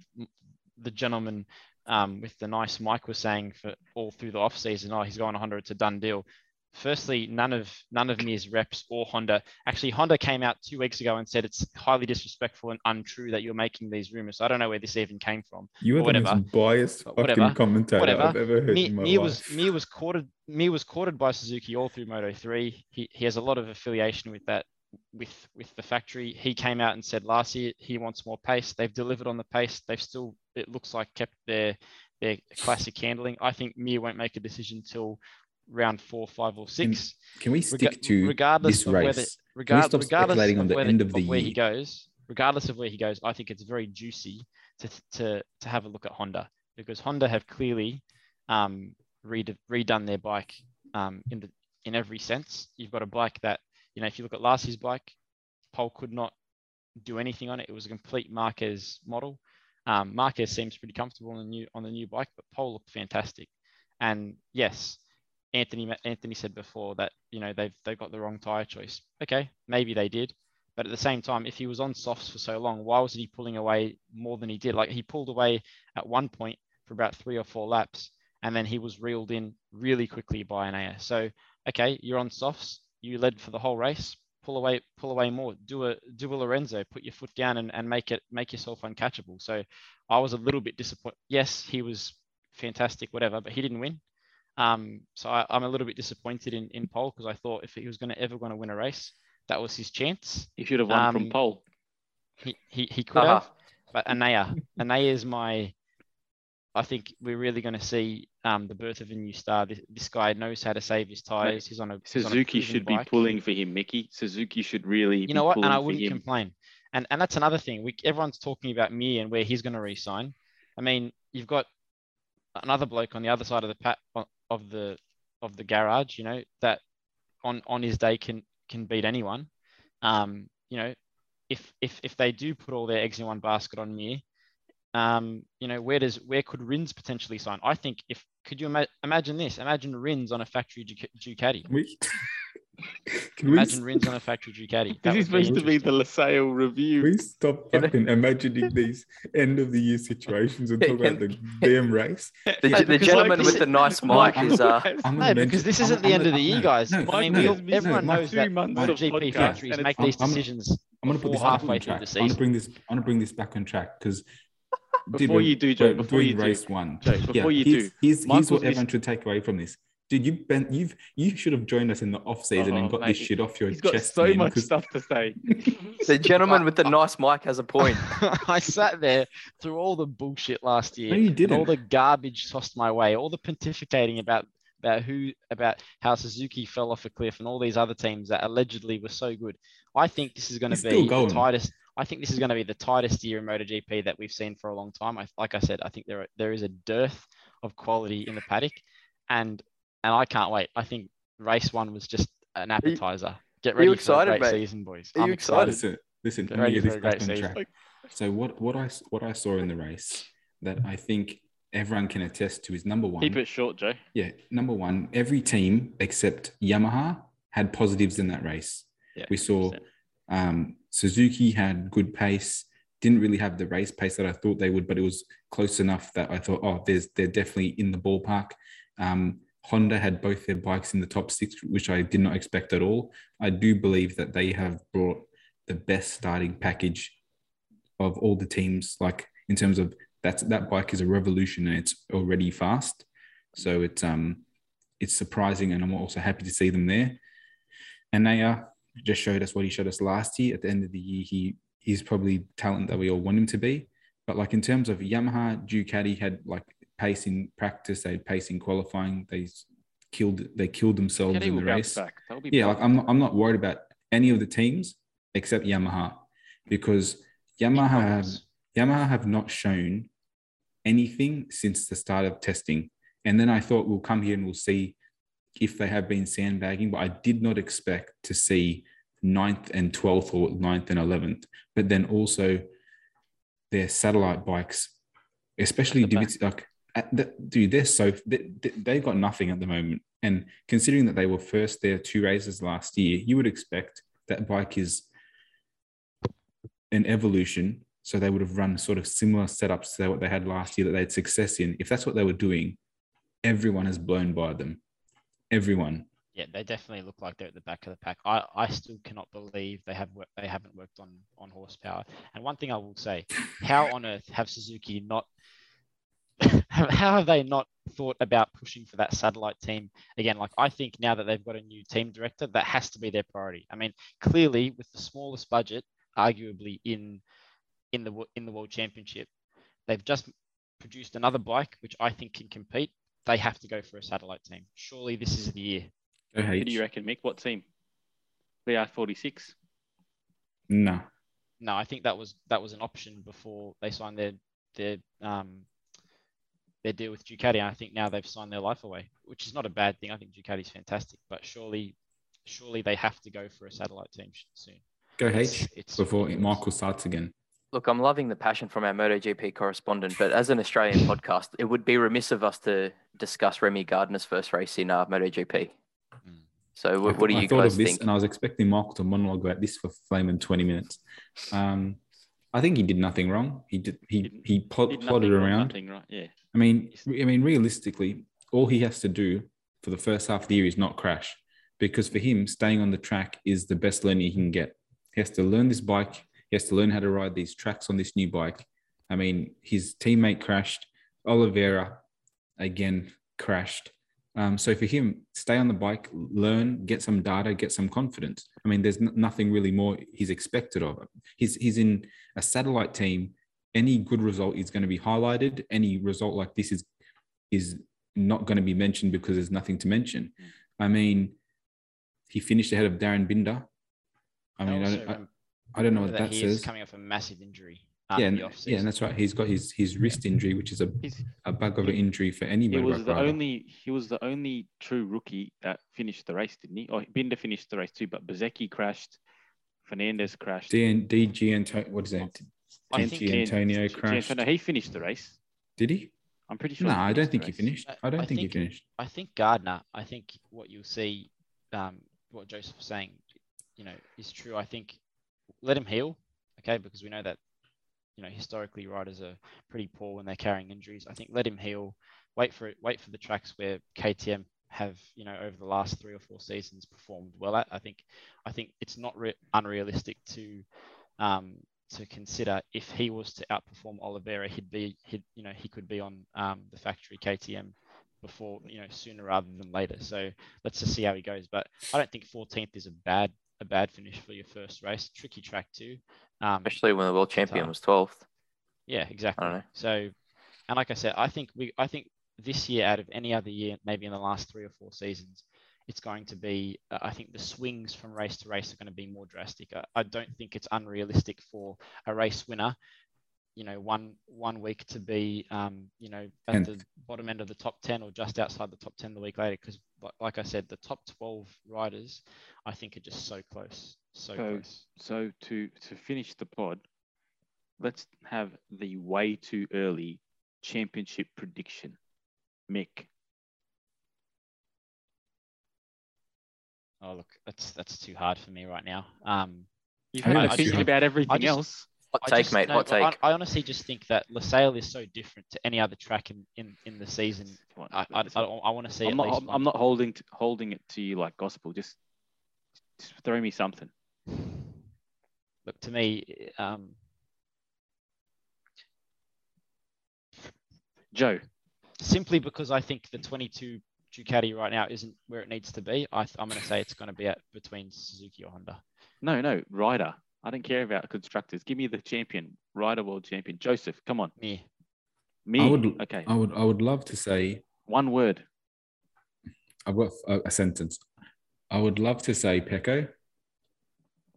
the gentleman um, with the nice Mike was saying for all through the off season. Oh, he's going to Honda. It's a done deal. Firstly, none of none of Mir's reps or Honda. Actually, Honda came out two weeks ago and said it's highly disrespectful and untrue that you're making these rumors. So I don't know where this even came from. You are the whatever. most biased fucking whatever. commentator Whatever. I've ever heard Mir, in my Mir life. was Mir was courted Mir was courted by Suzuki all through Moto three. He he has a lot of affiliation with that with with the factory. He came out and said last year he wants more pace. They've delivered on the pace. They've still it looks like kept their their classic handling. I think Mir won't make a decision till round four, five, or six. Can we Rega- stick to regardless this of race? whether Can we stop regardless speculating on of the whether, end of the where he goes, regardless of where he goes, I think it's very juicy to to to have a look at Honda because Honda have clearly um, read, redone their bike um, in the in every sense. You've got a bike that you know if you look at last year's bike, Pol could not do anything on it. It was a complete Marquez model. Um, Marquez seems pretty comfortable on the new on the new bike, but Pol looked fantastic. And yes, Anthony Anthony said before that you know they've they've got the wrong tire choice. Okay, maybe they did, but at the same time, if he was on softs for so long, why wasn't he pulling away more than he did? Like he pulled away at one point for about three or four laps, and then he was reeled in really quickly by Enea. So okay, you're on softs. You led for the whole race. Pull away, pull away more. Do a do a Lorenzo. Put your foot down and, and make it make yourself uncatchable. So I was a little bit disappointed. Yes, he was fantastic, whatever, but he didn't win. Um, so I, am a little bit disappointed in, in Pol because I thought if he was going to ever going to win a race, that was his chance. He should have won um, from pole. He, he, he could uh-huh. have, but Enea, Enea is my. I think we're really going to see um, the birth of a new star. This, this guy knows how to save his tires. He's on a Suzuki on a should bike. be pulling for him, Mickey. Suzuki should really. You know what? And I wouldn't complain. And and that's another thing. We everyone's talking about Mir and where he's going to resign. I mean, you've got another bloke on the other side of the pat of the of the garage, you know, that on on his day can can beat anyone. Um, you know, if if if they do put all their eggs in one basket on Mir, um, you know, where does where could Rins potentially sign? I think if could you ima- imagine this? Imagine Rins on a factory Ducati. Can we Imagine we... Rins on a factory Ducati. That this is supposed to be the Losail review. We stop fucking imagining these end of the year situations and talk about the damn race. The, no, the gentleman like, with the nice mic is. Uh... No, because this isn't I'm, the I'm, end I'm, of the year, guys. No, I mean, no, we, everyone knows that GP factories make these decisions. I'm going to put this halfway through the season. I'm going to bring this. I'm going to bring this back on track because before you do, Joe, before you race do, one, Joe, before you do, here's, here's what everyone should take away from this. Dude, you've been you've you should have joined us in the off season oh, and got mate, this shit off your he's chest. Got so much stuff to say. the gentleman with the nice mic has a point. I sat there through all the bullshit last year. No, you didn't. All the garbage tossed my way. All the pontificating about about who about how Suzuki fell off a cliff and all these other teams that allegedly were so good. I think this is going to be the tightest. I think this is going to be the tightest year in MotoGP that we've seen for a long time. I, like I said, I think there are, there is a dearth of quality in the paddock, and and I can't wait. I think race one was just an appetizer. Get ready excited, for a great mate? season, boys. Are I'm you excited? Listen, listen. Get ready for a great season. So what what I what I saw in the race that I think everyone can attest to is number one. Keep it short, Joe. Yeah, number one. Every team except Yamaha had positives in that race. Yeah, we saw um, Suzuki had good pace. Didn't really have the race pace that I thought they would, but it was close enough that I thought, oh, there's they're definitely in the ballpark. Um, Honda had both their bikes in the top six, which I did not expect at all. I do believe that they have brought the best starting package of all the teams. Like in terms of that's that bike is a revolution and it's already fast. So it's um it's surprising and I'm also happy to see them there. And they are just showed us what he showed us last year. At the end of the year, he he's probably talent that we all want him to be. But like in terms of Yamaha, Ducati had like pace in practice, they had pace in qualifying. They killed they killed themselves in the race. Yeah, like I'm not, I'm not worried about any of the teams except Yamaha because Yamaha have, Yamaha have not shown anything since the start of testing. And then I thought we'll come here and we'll see if they have been sandbagging, but I did not expect to see ninth and 12th or ninth and 11th. But then also their satellite bikes, especially the like dude, they're so they, they've got nothing at the moment. And considering that they were first there two races last year, you would expect that bike is an evolution. So they would have run sort of similar setups to what they had last year that they had success in. If that's what they were doing, everyone has blown by them. Everyone. Yeah, they definitely look like they're at the back of the pack. I, I still cannot believe they have they haven't worked on on horsepower. And one thing I will say, how on earth have Suzuki not how have they not thought about pushing for that satellite team again? Like I think now that they've got a new team director, that has to be their priority. I mean, clearly with the smallest budget, arguably in in the in the World Championship, they've just produced another bike which I think can compete. They have to go for a satellite team. Surely this is the year. Go Who do you reckon, Mick? What team? VR forty six. No. No, I think that was that was an option before they signed their their um, their deal with Ducati. And I think now they've signed their life away, which is not a bad thing. I think Ducati's fantastic, but surely, surely they have to go for a satellite team soon. Go H it's, it's before Michael starts again. Look, I'm loving the passion from our MotoGP correspondent, but as an Australian podcast, it would be remiss of us to discuss Remy Gardner's first race in uh, MotoGP. Hmm. So, what, what do you guys think? and I was expecting Michael to monologue about this for flaming 20 minutes. Um, I think he did nothing wrong. He did. He he, plot, plotted around. Nothing right. Yeah. I mean, I mean, realistically, all he has to do for the first half of the year is not crash, because for him, staying on the track is the best learning he can get. He has to learn this bike. He has to learn how to ride these tracks on this new bike. I mean, his teammate crashed. Oliveira again crashed. Um, so for him, stay on the bike, learn, get some data, get some confidence. I mean, there's n- nothing really more he's expected of. He's he's in a satellite team. Any good result is going to be highlighted. Any result like this is is not going to be mentioned because there's nothing to mention. I mean, he finished ahead of Darryn Binder. I mean, I, I, I don't know what that that he is says. coming off a massive injury. um, Yeah, and, the yeah, and that's right. He's got his his wrist injury, which is a, He's, a bug of an injury for any he was the rider. only he was the only true rookie that finished the race, didn't he? Or Binder finished the race too, but Bezecchi crashed, Fernandez crashed. D DG Antonio, what is that? I think- Antonio Gian- crashed. no, he finished the race. Did he? I'm pretty sure. No, I don't think the he finished. I- I don't I think he finished. I think Gardner, I think what you'll see, um, what Joseph was saying, you know, is true. I think let him heal, okay, because we know that, you know, historically riders are pretty poor when they're carrying injuries. I think let him heal, wait for it, wait for the tracks where KTM have, you know, over the last three or four seasons performed well at. I think, I think it's not re- unrealistic to, um, to consider if he was to outperform Oliveira, he'd be, he'd, you know, he could be on um, the factory KTM before you know sooner rather than later. So let's just see how he goes. But I don't think 14th is a bad a bad finish for your first race. Tricky track too. Um, especially when the world champion was 12th. yeah, exactly. know. So, and like I said, I think we I think this year out of any other year, maybe in the last three or four seasons, it's going to be. Uh, I think the swings from race to race are going to be more drastic. I, I don't think it's unrealistic for a race winner. You know, one one week to be, um, you know, at Tenth. the bottom end of the top ten or just outside the top ten the week later. Because, like I said, the top twelve riders, I think, are just so close, so So, close. so to to finish the pod, let's have the way too early championship prediction. Mick, Oh, look, that's that's too hard for me right now. Um, you've I had think opinion about everything just- else. Hot I take, just- mate. no, hot but I- take. I, honestly just think that Losail is so different to any other track in, in, in the season. On, I, I, I, listen, I want to see I'm at not. least I'm, not holding to, holding it to you like gospel. Just, just throw me something. Look, to me, um, Joe, simply because I think the 22 Ducati right now isn't where it needs to be, I, th- I'm going to say it's going to be at between Suzuki or Honda. no, no, rider. I don't care about constructors. Give me the champion, rider world champion. Joseph, come on. Me, Me. I would, okay. I would, I would love to say One word. I've got a, a sentence. I would love to say Pecco,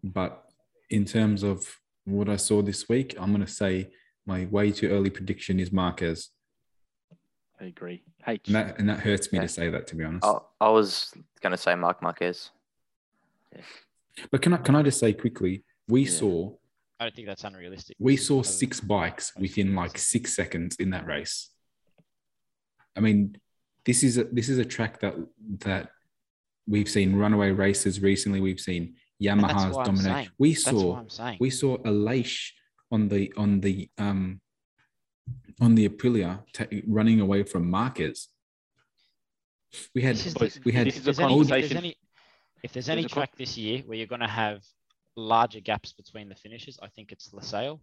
but in terms of what I saw this week, I'm going to say my way too early prediction is Marquez, I agree. Hey, and that and that hurts me Yeah. to say that to be honest. I, I was going to say Marc Marquez. But can I can I just say quickly? We Yeah. saw I don't think that's unrealistic. we saw one of the- six bikes within like six seconds in that race. I mean, this is a this is a track that that we've seen runaway races recently. We've seen Yamahas what dominate. We saw what I'm saying. we saw a Aleix on the on the um on the Aprilia ta- running away from Marquez. We had This is we had this if is a there's any- if there's conversation. any, if there's There's any a con- track this year where you're going to have larger gaps between the finishes, I think it's Losail.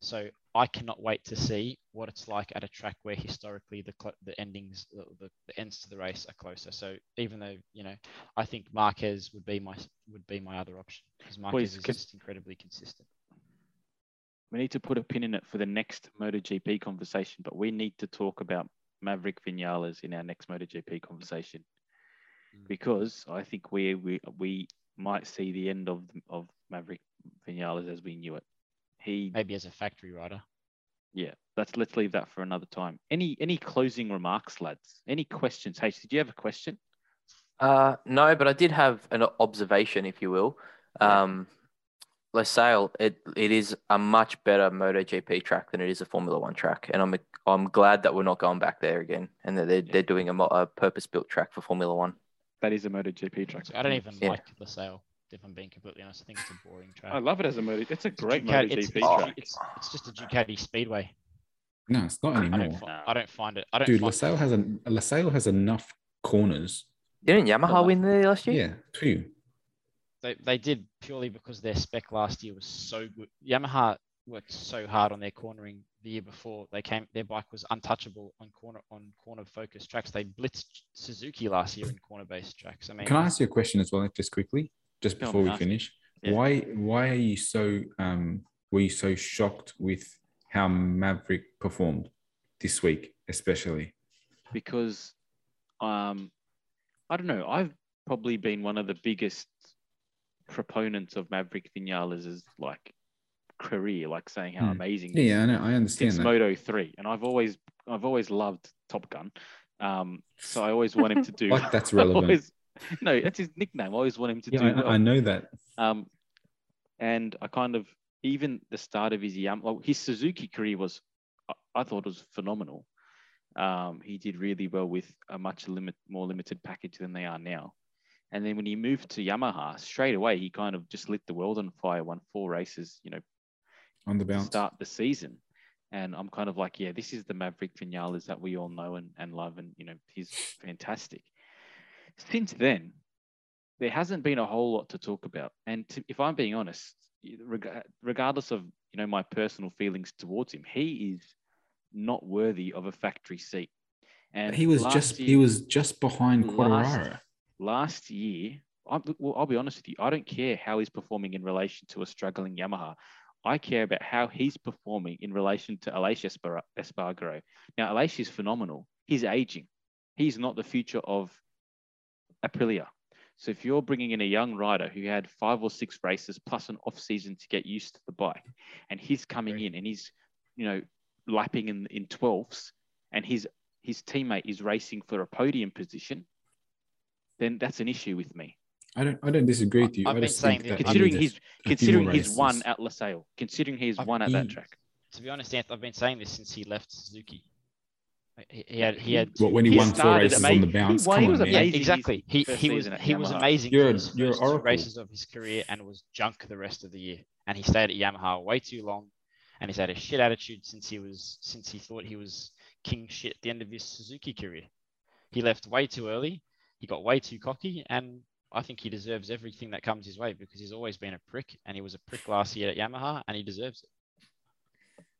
So I cannot wait to see what it's like at a track where historically the cl- the endings, the, the, ends to the race are closer. So even though you know, I think Marquez would be my would be my other option because Marquez is can- just incredibly consistent. We need to put a pin in it for the next MotoGP conversation, but we need to talk about Maverick Vinales in our next MotoGP conversation Mm. because I think we we we might see the end of of Maverick Vinales as we knew it. He Maybe as a factory rider. yeah. Let's let's leave that for another time. Any any closing remarks, lads? Any questions? H, did you have a question? Uh, no, but I did have an observation, if you will. Yeah. Um, Losail, it it is a much better MotoGP track than it is a Formula One track, and I'm I'm glad that we're not going back there again, and that they're Yeah. they're doing a, a purpose built track for Formula One. That is a MotoGP track. So I don't even Yeah. like Losail. If I'm being completely honest, I think it's a boring track. I love it as a Moto. It's a great Ducati- it's- MotoGP it's- track. It's, it's just a Ducati speedway. No, it's not I don't, anymore. fi- I don't find it. I don't Dude, find Losail has a Losail has enough corners. Didn't Yamaha win there last year? Yeah, two. they, they did purely because their spec last year was so good. Yamaha worked so hard on their cornering the year before. They came their bike was untouchable on corner on corner focused tracks. They blitzed Suzuki last year in corner based tracks. I mean Can I ask you a question as well, just quickly, just before we finish? Yeah. Why why are you so um were you so shocked with how Maverick performed this week, especially? because um, I don't know. I've probably been one of the biggest proponents of Maverick Vinales' like career, like saying how Hmm. amazing. Yeah, yeah, I know, I understand since that. Moto three, and I've always I've always loved Top Gun. Um, so I always want him to do. Like that's I relevant. always- no, that's his nickname. I always want him to yeah, do I, well. I know that. Um, and I kind of even the start of his Yam, well, his Suzuki career was, I, I thought was phenomenal. Um, he did really well with a much limit, more limited package than they are now. And then when he moved to Yamaha, straight away he kind of just lit the world on fire. Won four races, you know, On the to bounce. start the season. And I'm kind of like, yeah, this is the Maverick Vinales that we all know and, and love, and you know, he's fantastic. Since then, there hasn't been a whole lot to talk about. And to, if I'm being honest, reg- regardless of you know my personal feelings towards him, he is not worthy of a factory seat. And he was just year- he was just behind Quartararo. last year, I, well, I'll be honest with you, I don't care how he's performing in relation to a struggling Yamaha. I care about how he's performing in relation to Aleix Espar- Espargaro. Now, Aleix is phenomenal. He's aging. He's not the future of Aprilia. So if you're bringing in a young rider who had five or six races plus an off season to get used to the bike, and he's coming in and he's, you know, lapping in in twelfths, and his his teammate is racing for a podium position, then that's an issue with me. I don't I don't disagree with you. I've I been just saying think that- that Considering he's considering more he's won races. at Losail, considering he's I've- won at that track. to be honest, Anth, I've been saying this since he left Suzuki. He, he had he had What, when he, He won four races amazing. on the bounce? He won- Come he on, was man. Yeah, amazing exactly. He he was season he was amazing You're for you're first two oracle. races of his career and was junk the rest of the year. And he stayed at Yamaha way too long, and he's had a shit attitude since he was since he thought he was king shit at the end of his Suzuki career. He left way too early. He got way too cocky, and I think he deserves everything that comes his way because he's always been a prick, and he was a prick last year at Yamaha, and he deserves it.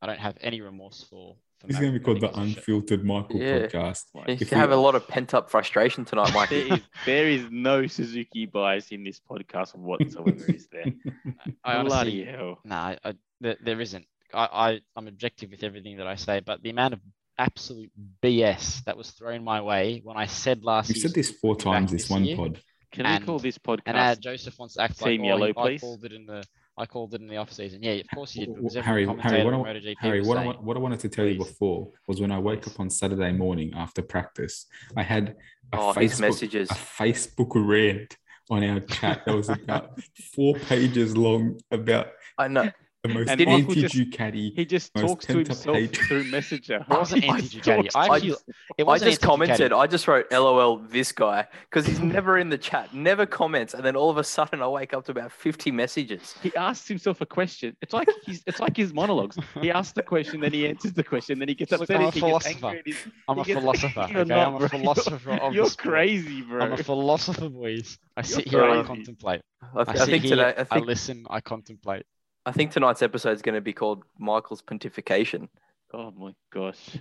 I don't have any remorse for. For This is going to be called the think shit. Unfiltered Michael Yeah. podcast. You If have we- a lot of pent up frustration tonight, There Mikey. is, there is no Suzuki bias in this podcast whatsoever, is there? I Bloody honestly, hell. no, I, I, there, there isn't. I, I, I'm objective with everything that I say, but the amount of absolute BS that was thrown my way when I said last We've said this four times this this one year. pod. Can And- we call this podcast? and uh, Joseph wants to act like Team oh, yellow, I please. called it in the, I called it in the off season. Yeah, of course you did. W- Because w- every Harry, Harry, what, I, MotoGP Harry, what, saying, wa- what I wanted to tell you before was when I woke Please. up on Saturday morning after practice, I had a Oh, Facebook, messages. a Facebook rant on our chat that was about four pages long about I know. The most And Michael anti-Ducati. he just most talks to himself hate. through Messenger. It wasn't anti-Ducati. talks I actually- it I just commented. I just wrote LOL this guy because he's never in the chat, never comments, and then all of a sudden I wake up to about 50 messages. He asks himself a question. It's like he's it's like his monologues. He asks the question, then he answers the question, then he gets Look, upset. I'm a philosopher. angry, and he's- I'm a philosopher. You're okay? I'm a philosopher You're crazy, bro. I'm a philosopher, boys. I You're sit here, I crazy. contemplate. I, I, th- I sit think here, today. I I listen, I contemplate. I think tonight's episode is going to be called Michael's pontification. Oh my gosh,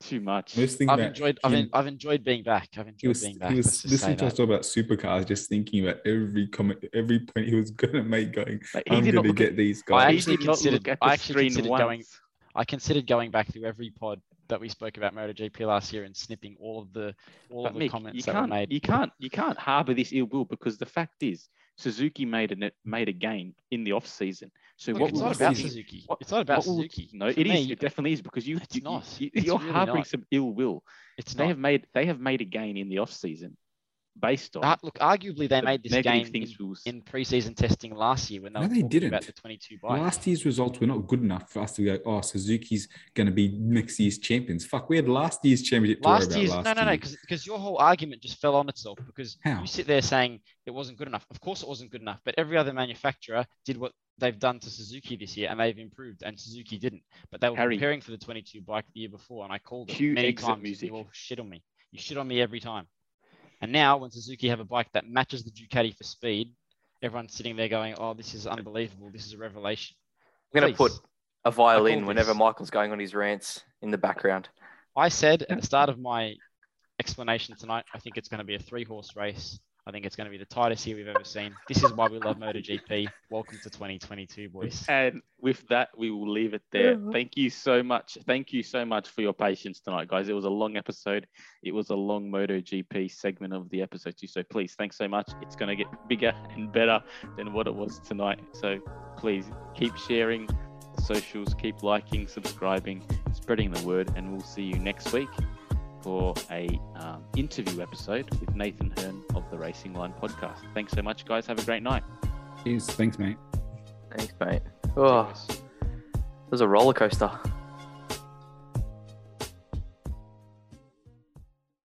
too much. I've about enjoyed. I've, him- en- I've enjoyed being back. I've enjoyed was being back. he was listening to us talk about supercars, just thinking about every comment, every point he was gonna make. Going, Like, I'm gonna get at- these guys. he actually considered- I actually considered once. going- I considered going back through every pod that we spoke about MotoGP last year and snipping all of the all But of the Mick, you comments that were can't, made. you can't, you can't harbor this ill will because the fact is, Suzuki made a made a gain in the off season. So Look, what it's not about Suzuki. what- It's not about Suzuki. No, For it is. me, It definitely is because you, It's you, not. you, you're really harboring not. some ill will. It's They not. have made, they have made a gain in the off season, based on Uh, look, arguably they the made this negative game in, things we will in preseason testing last year when they No, were they about didn't. the 22 bike. Last year's results were not good enough for us to go, oh, Suzuki's going to be next year's champions. Fuck, we had last year's championship to worry last about year's last no no no because because your whole argument just fell on itself because How? you sit there saying it wasn't good enough of course it wasn't good enough but every other manufacturer did what they've done to Suzuki this year, and they've improved, and Suzuki didn't. But they were Harry. preparing for the 22 bike the year before, and I called it many times. music. You all shit on me. You shit on me every time. And now, when Suzuki have a bike that matches the Ducati for speed, everyone's sitting there going, "Oh, this is unbelievable. This is a revelation." I'm going to put a violin whenever this. Michael's going on his rants in the background. I said at the start of my explanation tonight, I think it's going to be a three-horse race. I think it's going to be the tightest year we've ever seen. This is why we love MotoGP. Welcome to 2022, boys. And with that, we will leave it there. Uh-huh. Thank you so much. Thank you so much for your patience tonight, guys. It was a long episode. It was a long MotoGP segment of the episode too. So please, thanks so much. It's going to get bigger and better than what it was tonight. So please keep sharing the socials, keep liking, subscribing, spreading the word, and we'll see you next week for a um, interview episode with Nathan Herne of the Racing Line podcast. Thanks so much, guys. Have a great night. Cheers. Thanks, mate. Thanks, mate. Oh, it was a roller coaster.